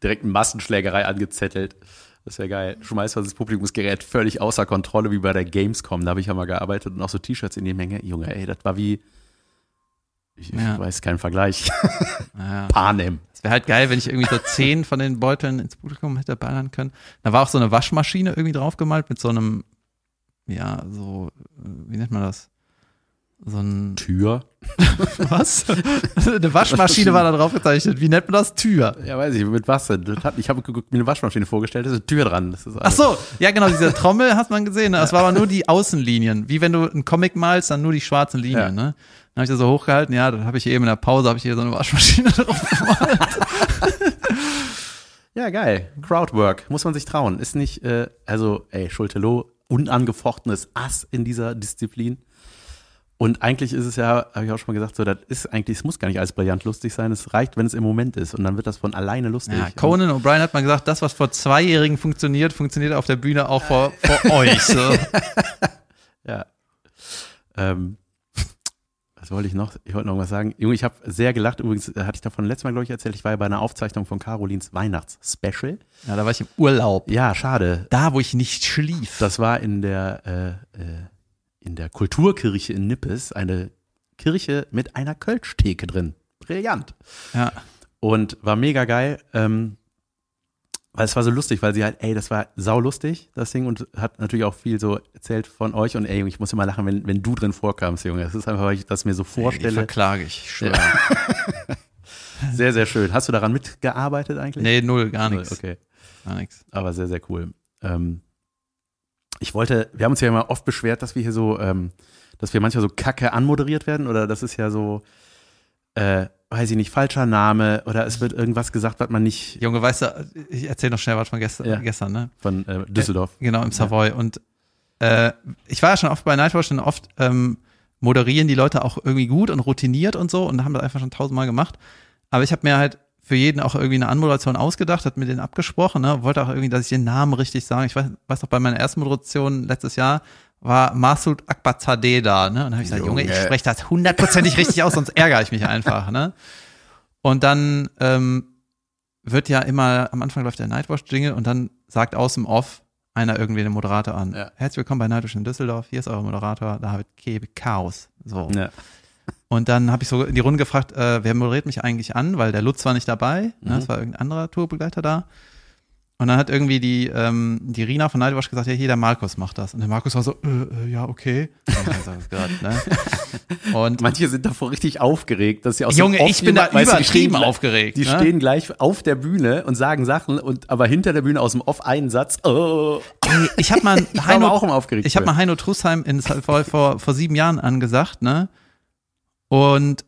Direkt eine Massenschlägerei angezettelt. Das ja geil. Schmeißt was ins Publikumsgerät völlig außer Kontrolle, wie bei der Gamescom. Da habe ich ja mal gearbeitet und auch so T-Shirts in die Menge. Junge, ey, das war wie. Ich, ich Ja. weiß keinen Vergleich. [LAUGHS] Ja. Panem. Es wäre halt geil, wenn ich irgendwie so zehn von den Beuteln ins Publikum hätte ballern können. Da war auch so eine Waschmaschine irgendwie draufgemalt mit so einem, ja, so, äh, wie nennt man das? So ein, Tür. [LAUGHS] was? [LAUGHS] eine Waschmaschine war da drauf gezeichnet. Wie nennt man das? Tür. Ja, weiß ich, mit was denn? Hat, ich habe mir eine Waschmaschine vorgestellt, da ist eine Tür dran. Ach so, ja genau, diese Trommel hast man gesehen. Ne? Das war aber nur die Außenlinien. Wie wenn du einen Comic malst, dann nur die schwarzen Linien. Ja. Ne? Dann habe ich das so hochgehalten. Ja, dann habe ich eben in der Pause habe ich hier so eine Waschmaschine [LAUGHS] drauf gemalt. Ja, geil. Crowdwork, muss man sich trauen. Ist nicht, äh, also, ey, Schultelo, unangefochtenes Ass in dieser Disziplin. Und eigentlich ist es ja, habe ich auch schon mal gesagt, so, das ist eigentlich, es muss gar nicht alles brillant lustig sein. Es reicht, wenn es im Moment ist. Und dann wird das von alleine lustig. Ja, Conan O'Brien hat mal gesagt, das, was vor Zweijährigen funktioniert, funktioniert auf der Bühne auch vor, vor [LAUGHS] euch. So. Ja. Ähm, was wollte ich noch? Ich wollte noch was sagen. Junge, ich habe sehr gelacht. Übrigens äh, hatte ich davon letztes Mal, glaube ich, erzählt. Ich war ja bei einer Aufzeichnung von Carolins Weihnachtsspecial. Ja, da war ich im Urlaub. Ja, schade. Da, wo ich nicht schlief. Das war in der, äh, äh, in der Kulturkirche in Nippes, eine Kirche mit einer Kölschtheke drin. Brillant. Ja. Und war mega geil. Ähm, weil es war so lustig, weil sie halt, ey, das war saulustig, das Ding, und hat natürlich auch viel so erzählt von euch. Und ey, ich muss immer lachen, wenn, wenn du drin vorkamst, Junge. Das ist einfach, weil ich das mir so vorstelle. verklage ich, ich schwöre. [LAUGHS] Sehr, sehr schön. Hast du daran mitgearbeitet eigentlich? Nee, null, gar nichts. Okay. Gar nichts. Aber sehr, sehr cool. Ähm, ich wollte, wir haben uns ja immer oft beschwert, dass wir hier so, ähm, dass wir manchmal so kacke anmoderiert werden oder das ist ja so, äh, weiß ich nicht, falscher Name oder es wird irgendwas gesagt, was man nicht Junge, weißt du, ich erzähle noch schnell was von gestern, Ja. gestern ne? von äh, Düsseldorf. Genau, im Savoy. Und äh, ich war ja schon oft bei Nightwatch und oft ähm, moderieren die Leute auch irgendwie gut und routiniert und so und haben das einfach schon tausendmal gemacht. Aber ich habe mir halt für jeden auch irgendwie eine Anmoderation ausgedacht, hat mit denen abgesprochen, ne? wollte auch irgendwie, dass ich den Namen richtig sage. Ich weiß, weiß noch, bei meiner ersten Moderation letztes Jahr war Masud Akbazadeh da, ne? Und dann habe ich gesagt, Junge, Junge. ich spreche das hundertprozentig richtig aus, sonst ärgere ich mich einfach, ne? Und dann ähm, wird ja immer, am Anfang läuft der Nightwatch-Jingle und dann sagt aus dem Off einer irgendwie den Moderator an. Ja. Herzlich willkommen bei Nightwatch in Düsseldorf, hier ist euer Moderator, David Kebe Chaos. So. Ja. Und dann habe ich so in die Runde gefragt, äh, wer moderiert mich eigentlich an, weil der Lutz war nicht dabei, Mhm. ne, es war irgendein anderer Tourbegleiter da. Und dann hat irgendwie die, ähm, die Rina von Nightwatch gesagt, ja, hier, der Markus macht das. Und der Markus war so, äh, äh, ja, okay. Und hab ne? [LAUGHS] Und Manche sind davor richtig aufgeregt, dass sie aus Junge, ich bin da weißt die übertrieben stehen- aufgeregt. Die ne? stehen gleich auf der Bühne und sagen Sachen und aber hinter der Bühne aus dem Off einen Satz. Oh. Ich habe mal [LAUGHS] Ich Heino, auch im aufgeregt. ich habe mal Heino Trussheim in, vor, vor, vor sieben Jahren angesagt, ne? Und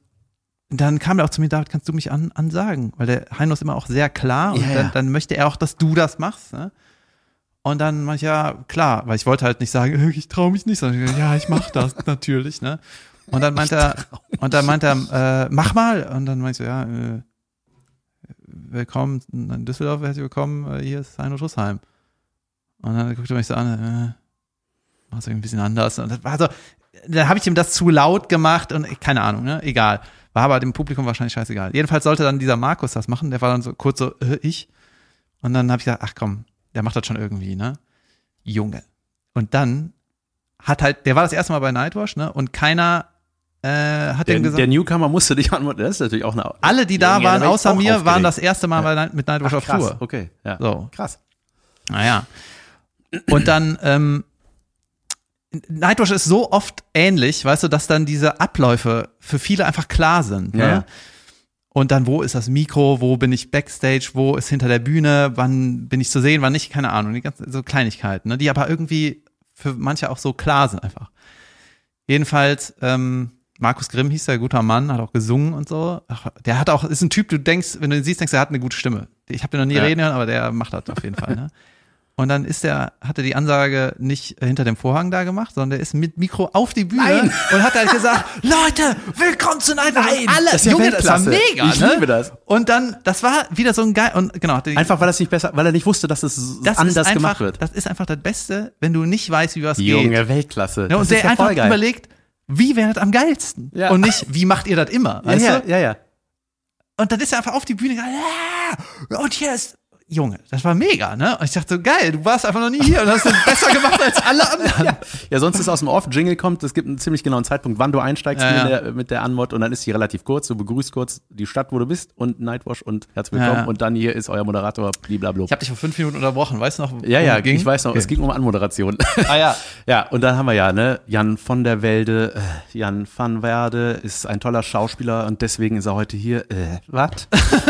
dann kam er auch zu mir, David, kannst du mich an, ansagen? Weil der Heino ist immer auch sehr klar und Ja, dann, ja. dann möchte er auch, dass du das machst, ne? Und dann meinte ich, ja, klar, weil ich wollte halt nicht sagen, [LAUGHS] ich traue mich nicht, sondern ich, ja, ich mach das [LAUGHS] natürlich, ne? Und dann meinte er, und dann meinte er, äh, mach mal. Und dann meinte ich so, ja, äh, willkommen in Düsseldorf, herzlich willkommen, äh, hier ist Heino Schussheim. Und dann guckt er mich so an, äh, machst irgendwie ein bisschen anders. Und das war so, dann habe ich ihm das zu laut gemacht und keine Ahnung, ne? Egal. War aber dem Publikum wahrscheinlich scheißegal. Jedenfalls sollte dann dieser Markus das machen, der war dann so kurz so, äh, ich. Und dann habe ich gesagt, ach komm, der macht das schon irgendwie, ne? Junge. Und dann hat halt, der war das erste Mal bei Nightwash, ne? Und keiner äh, hat Der, gesagt. der Newcomer musste dich [LAUGHS] antworten. Das ist natürlich auch eine. alle, die da waren, außer mir, waren aufgeregt. das erste Mal bei Night- mit Nightwash Ach, auf krass. Tour. Okay, ja. So. Krass. Naja. Und dann, ähm, Nightwash ist so oft ähnlich, weißt du, dass dann diese Abläufe für viele einfach klar sind. Ne? Ja, ja. Und dann, wo ist das Mikro, wo bin ich Backstage, wo ist hinter der Bühne, wann bin ich zu sehen, wann nicht, keine Ahnung, die ganzen so Kleinigkeiten, ne? die aber irgendwie für manche auch so klar sind einfach. Jedenfalls, ähm, Markus Grimm hieß der, guter Mann, hat auch gesungen und so. Ach, der hat auch, ist ein Typ, du denkst, wenn du ihn siehst, denkst du, er hat eine gute Stimme. Ich habe den noch nie Ja. reden hören, aber der macht das auf jeden Fall. Ne? [LAUGHS] Und dann ist der, hat er die Ansage nicht hinter dem Vorhang da gemacht, sondern der ist mit Mikro auf die Bühne Nein. und hat halt gesagt, [LAUGHS] Leute, willkommen zu Night Nein, Alle, das ist ja Junge, das war mega, Ich ne? liebe das. Und dann, das war wieder so ein geil, und genau, die, Einfach weil er es nicht besser, weil er nicht wusste, dass es das anders einfach, gemacht wird. Das ist einfach das Beste, wenn du nicht weißt, wie was Junge, geht. Weltklasse. Ja, Das und ist der ja einfach voll geil. überlegt, wie wäre das am geilsten? Ja. Und nicht, wie macht ihr das immer? Ja, Weißt ja, du? ja, ja. Und dann ist er einfach auf die Bühne gegangen, "Ah!" und hier ist, Junge, das war mega, ne? Und ich dachte so, geil, du warst einfach noch nie hier und hast es besser gemacht als alle anderen. [LAUGHS] Ja, sonst ist aus dem Off Jingle kommt, es gibt einen ziemlich genauen Zeitpunkt, wann du einsteigst Ja, mit, ja. der, mit der Anmod und dann ist die relativ kurz. Du begrüßt kurz die Stadt, wo du bist und Nightwash und herzlich willkommen Ja, ja. und dann hier ist euer Moderator blablabla. Ich habe dich vor fünf Minuten unterbrochen, weißt du noch? Ja, ja, ging? ich weiß noch, Okay. es ging um Anmoderation. [LAUGHS] Ah ja. [LAUGHS] ja, und dann haben wir ja, ne, Jan von der Welde, äh, Jan van Werde ist ein toller Schauspieler und deswegen ist er heute hier. Äh, was?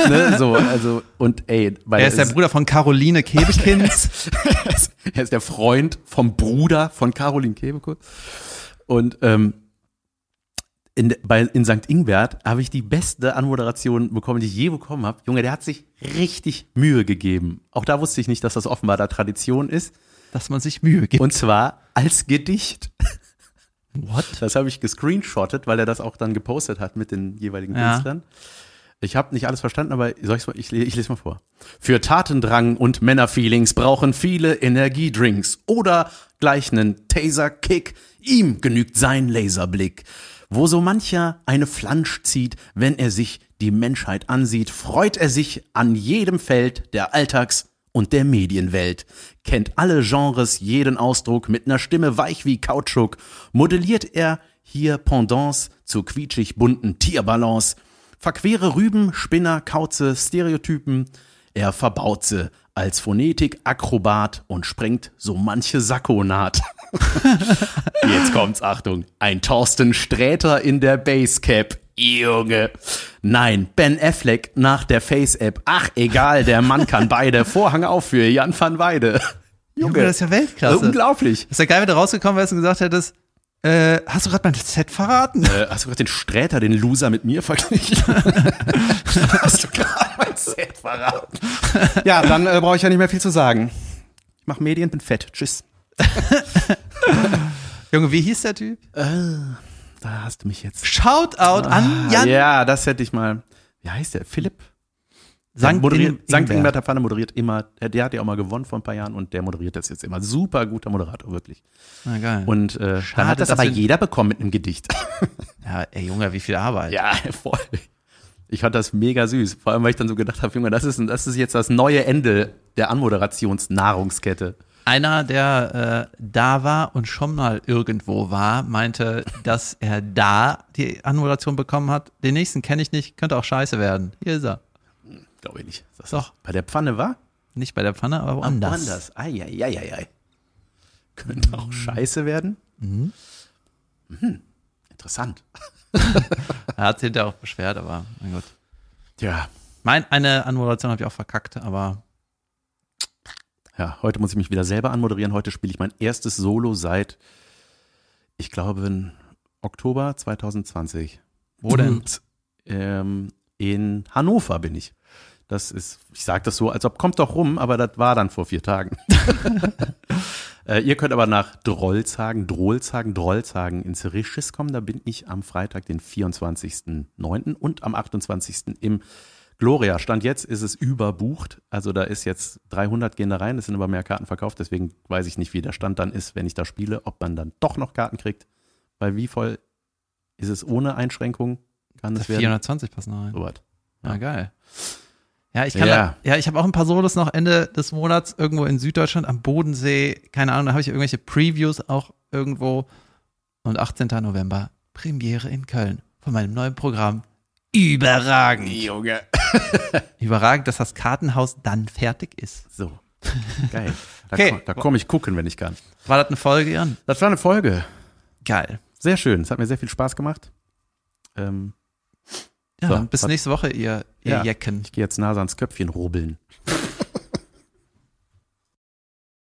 ne, so, also, und ey, weil Er ist der Bruder von Caroline Kebekind. [LAUGHS] er ist der Freund vom Bruder von Caroline Kebekus. Und ähm, in, bei, in St. Ingbert habe ich die beste Anmoderation bekommen, die ich je bekommen habe. Junge, der hat sich richtig Mühe gegeben. Auch da wusste ich nicht, dass das offenbar da Tradition ist. dass man sich Mühe gibt. Und zwar als Gedicht. What? Das habe ich gescreenshottet, weil er das auch dann gepostet hat mit den jeweiligen Ja. Künstlern. Ich habe nicht alles verstanden, aber soll ich's mal, ich, ich lese mal vor. Für Tatendrang und Männerfeelings brauchen viele Energiedrinks oder gleich nen Taser-Kick. Ihm genügt sein Laserblick. Wo so mancher eine Flansch zieht, wenn er sich die Menschheit ansieht, freut er sich an jedem Feld der Alltags- und der Medienwelt, kennt alle Genres, jeden Ausdruck mit ner Stimme weich wie Kautschuk, modelliert er hier Pendants zu quietschig bunten Tierbalance, verquere Rüben, Spinner, Kauze, Stereotypen, er verbaut sie als Phonetik-Akrobat und sprengt so manche Sakkonaht. [LAUGHS] Jetzt kommt's, Achtung. Ein Thorsten Sträter in der Basecap. Junge. Nein, Ben Affleck nach der Face-App. Ach, egal, der Mann kann beide. Vorhang auf für Jan van Weide. Junge, das ist ja Weltklasse. Unglaublich. Das ist ja geil, wenn du rausgekommen wärst und gesagt hättest, äh, hast du gerade mein Set verraten? Äh, hast du gerade den Sträter, den Loser mit mir verglichen? [LAUGHS] hast du gerade mein Set verraten? Ja, dann äh, brauche ich ja nicht mehr viel zu sagen. Ich mach Medien, bin fett. Tschüss. [LAUGHS] Junge, wie hieß der Typ? Da hast du mich jetzt. Shoutout an Jan Ja, das hätte ich mal. Wie heißt der? Philipp? Sankt moderiert, In- Sankt Ingbert. Ingberter Pfanne moderiert immer, der, der hat ja auch mal gewonnen vor ein paar Jahren und der moderiert das jetzt immer. Super guter Moderator, wirklich. Na, geil. Und äh, Schade, dann hat das dass aber jeder bekommen mit einem Gedicht. [LAUGHS] ja, ey Junge, wie viel Arbeit. ja, voll. Ich fand das mega süß. Vor allem, weil ich dann so gedacht habe, Junge, das ist, das ist jetzt das neue Ende der Anmoderationsnahrungskette. Einer, der äh, da war und schon mal irgendwo war, meinte, dass er da die Anmoderation bekommen hat. Den nächsten kenne ich nicht, könnte auch scheiße werden. Hier ist er. Glaube ich nicht. Das Doch. Bei der Pfanne war? Nicht bei der Pfanne, aber woanders. Woanders. Eieieiei. Könnte auch scheiße werden. Mhm. Interessant. [LAUGHS] Er hat sich hinterher auch beschwert, aber mein Gott. Ja. Mein, eine Anmoderation habe ich auch verkackt, aber Ja, heute muss ich mich wieder selber anmoderieren. Heute spiele ich mein erstes Solo seit, ich glaube, in Oktober 2020. Wo denn? Und, ähm, in Hannover bin ich. Das ist, ich sage das so, als ob kommt doch rum, aber das war dann vor vier Tagen. [LAUGHS] äh, ihr könnt aber nach Drollzagen, Drohlzagen, Drollzagen ins Regis kommen. Da bin ich am Freitag, den 24.09. und am 28. im Gloria, Stand jetzt ist es überbucht. Also da ist jetzt 300 gehen da rein, es sind aber mehr Karten verkauft. Deswegen weiß ich nicht, wie der Stand dann ist, wenn ich da spiele, ob man dann doch noch Karten kriegt. Weil wie voll ist es ohne Einschränkung? Kann es werden? 420 passen rein. So was. Ja, geil. Ja, ich kann Ja. ja, ja ich habe auch ein paar Solos noch Ende des Monats irgendwo in Süddeutschland am Bodensee. Keine Ahnung, da habe ich irgendwelche Previews auch irgendwo. Und 18. November Premiere in Köln von meinem neuen Programm. Überragend. Junge. [LAUGHS] Überragend, dass das Kartenhaus dann fertig ist. So. Geil. Da, Okay. komm- komme ich gucken, wenn ich kann. War das eine Folge, Jan? Das war eine Folge. Geil. Sehr schön. Es hat mir sehr viel Spaß gemacht. Ähm, Ja, So, bis was- nächste Woche, ihr, ihr Ja. Jecken. ich gehe jetzt Nase ans Köpfchen rubbeln.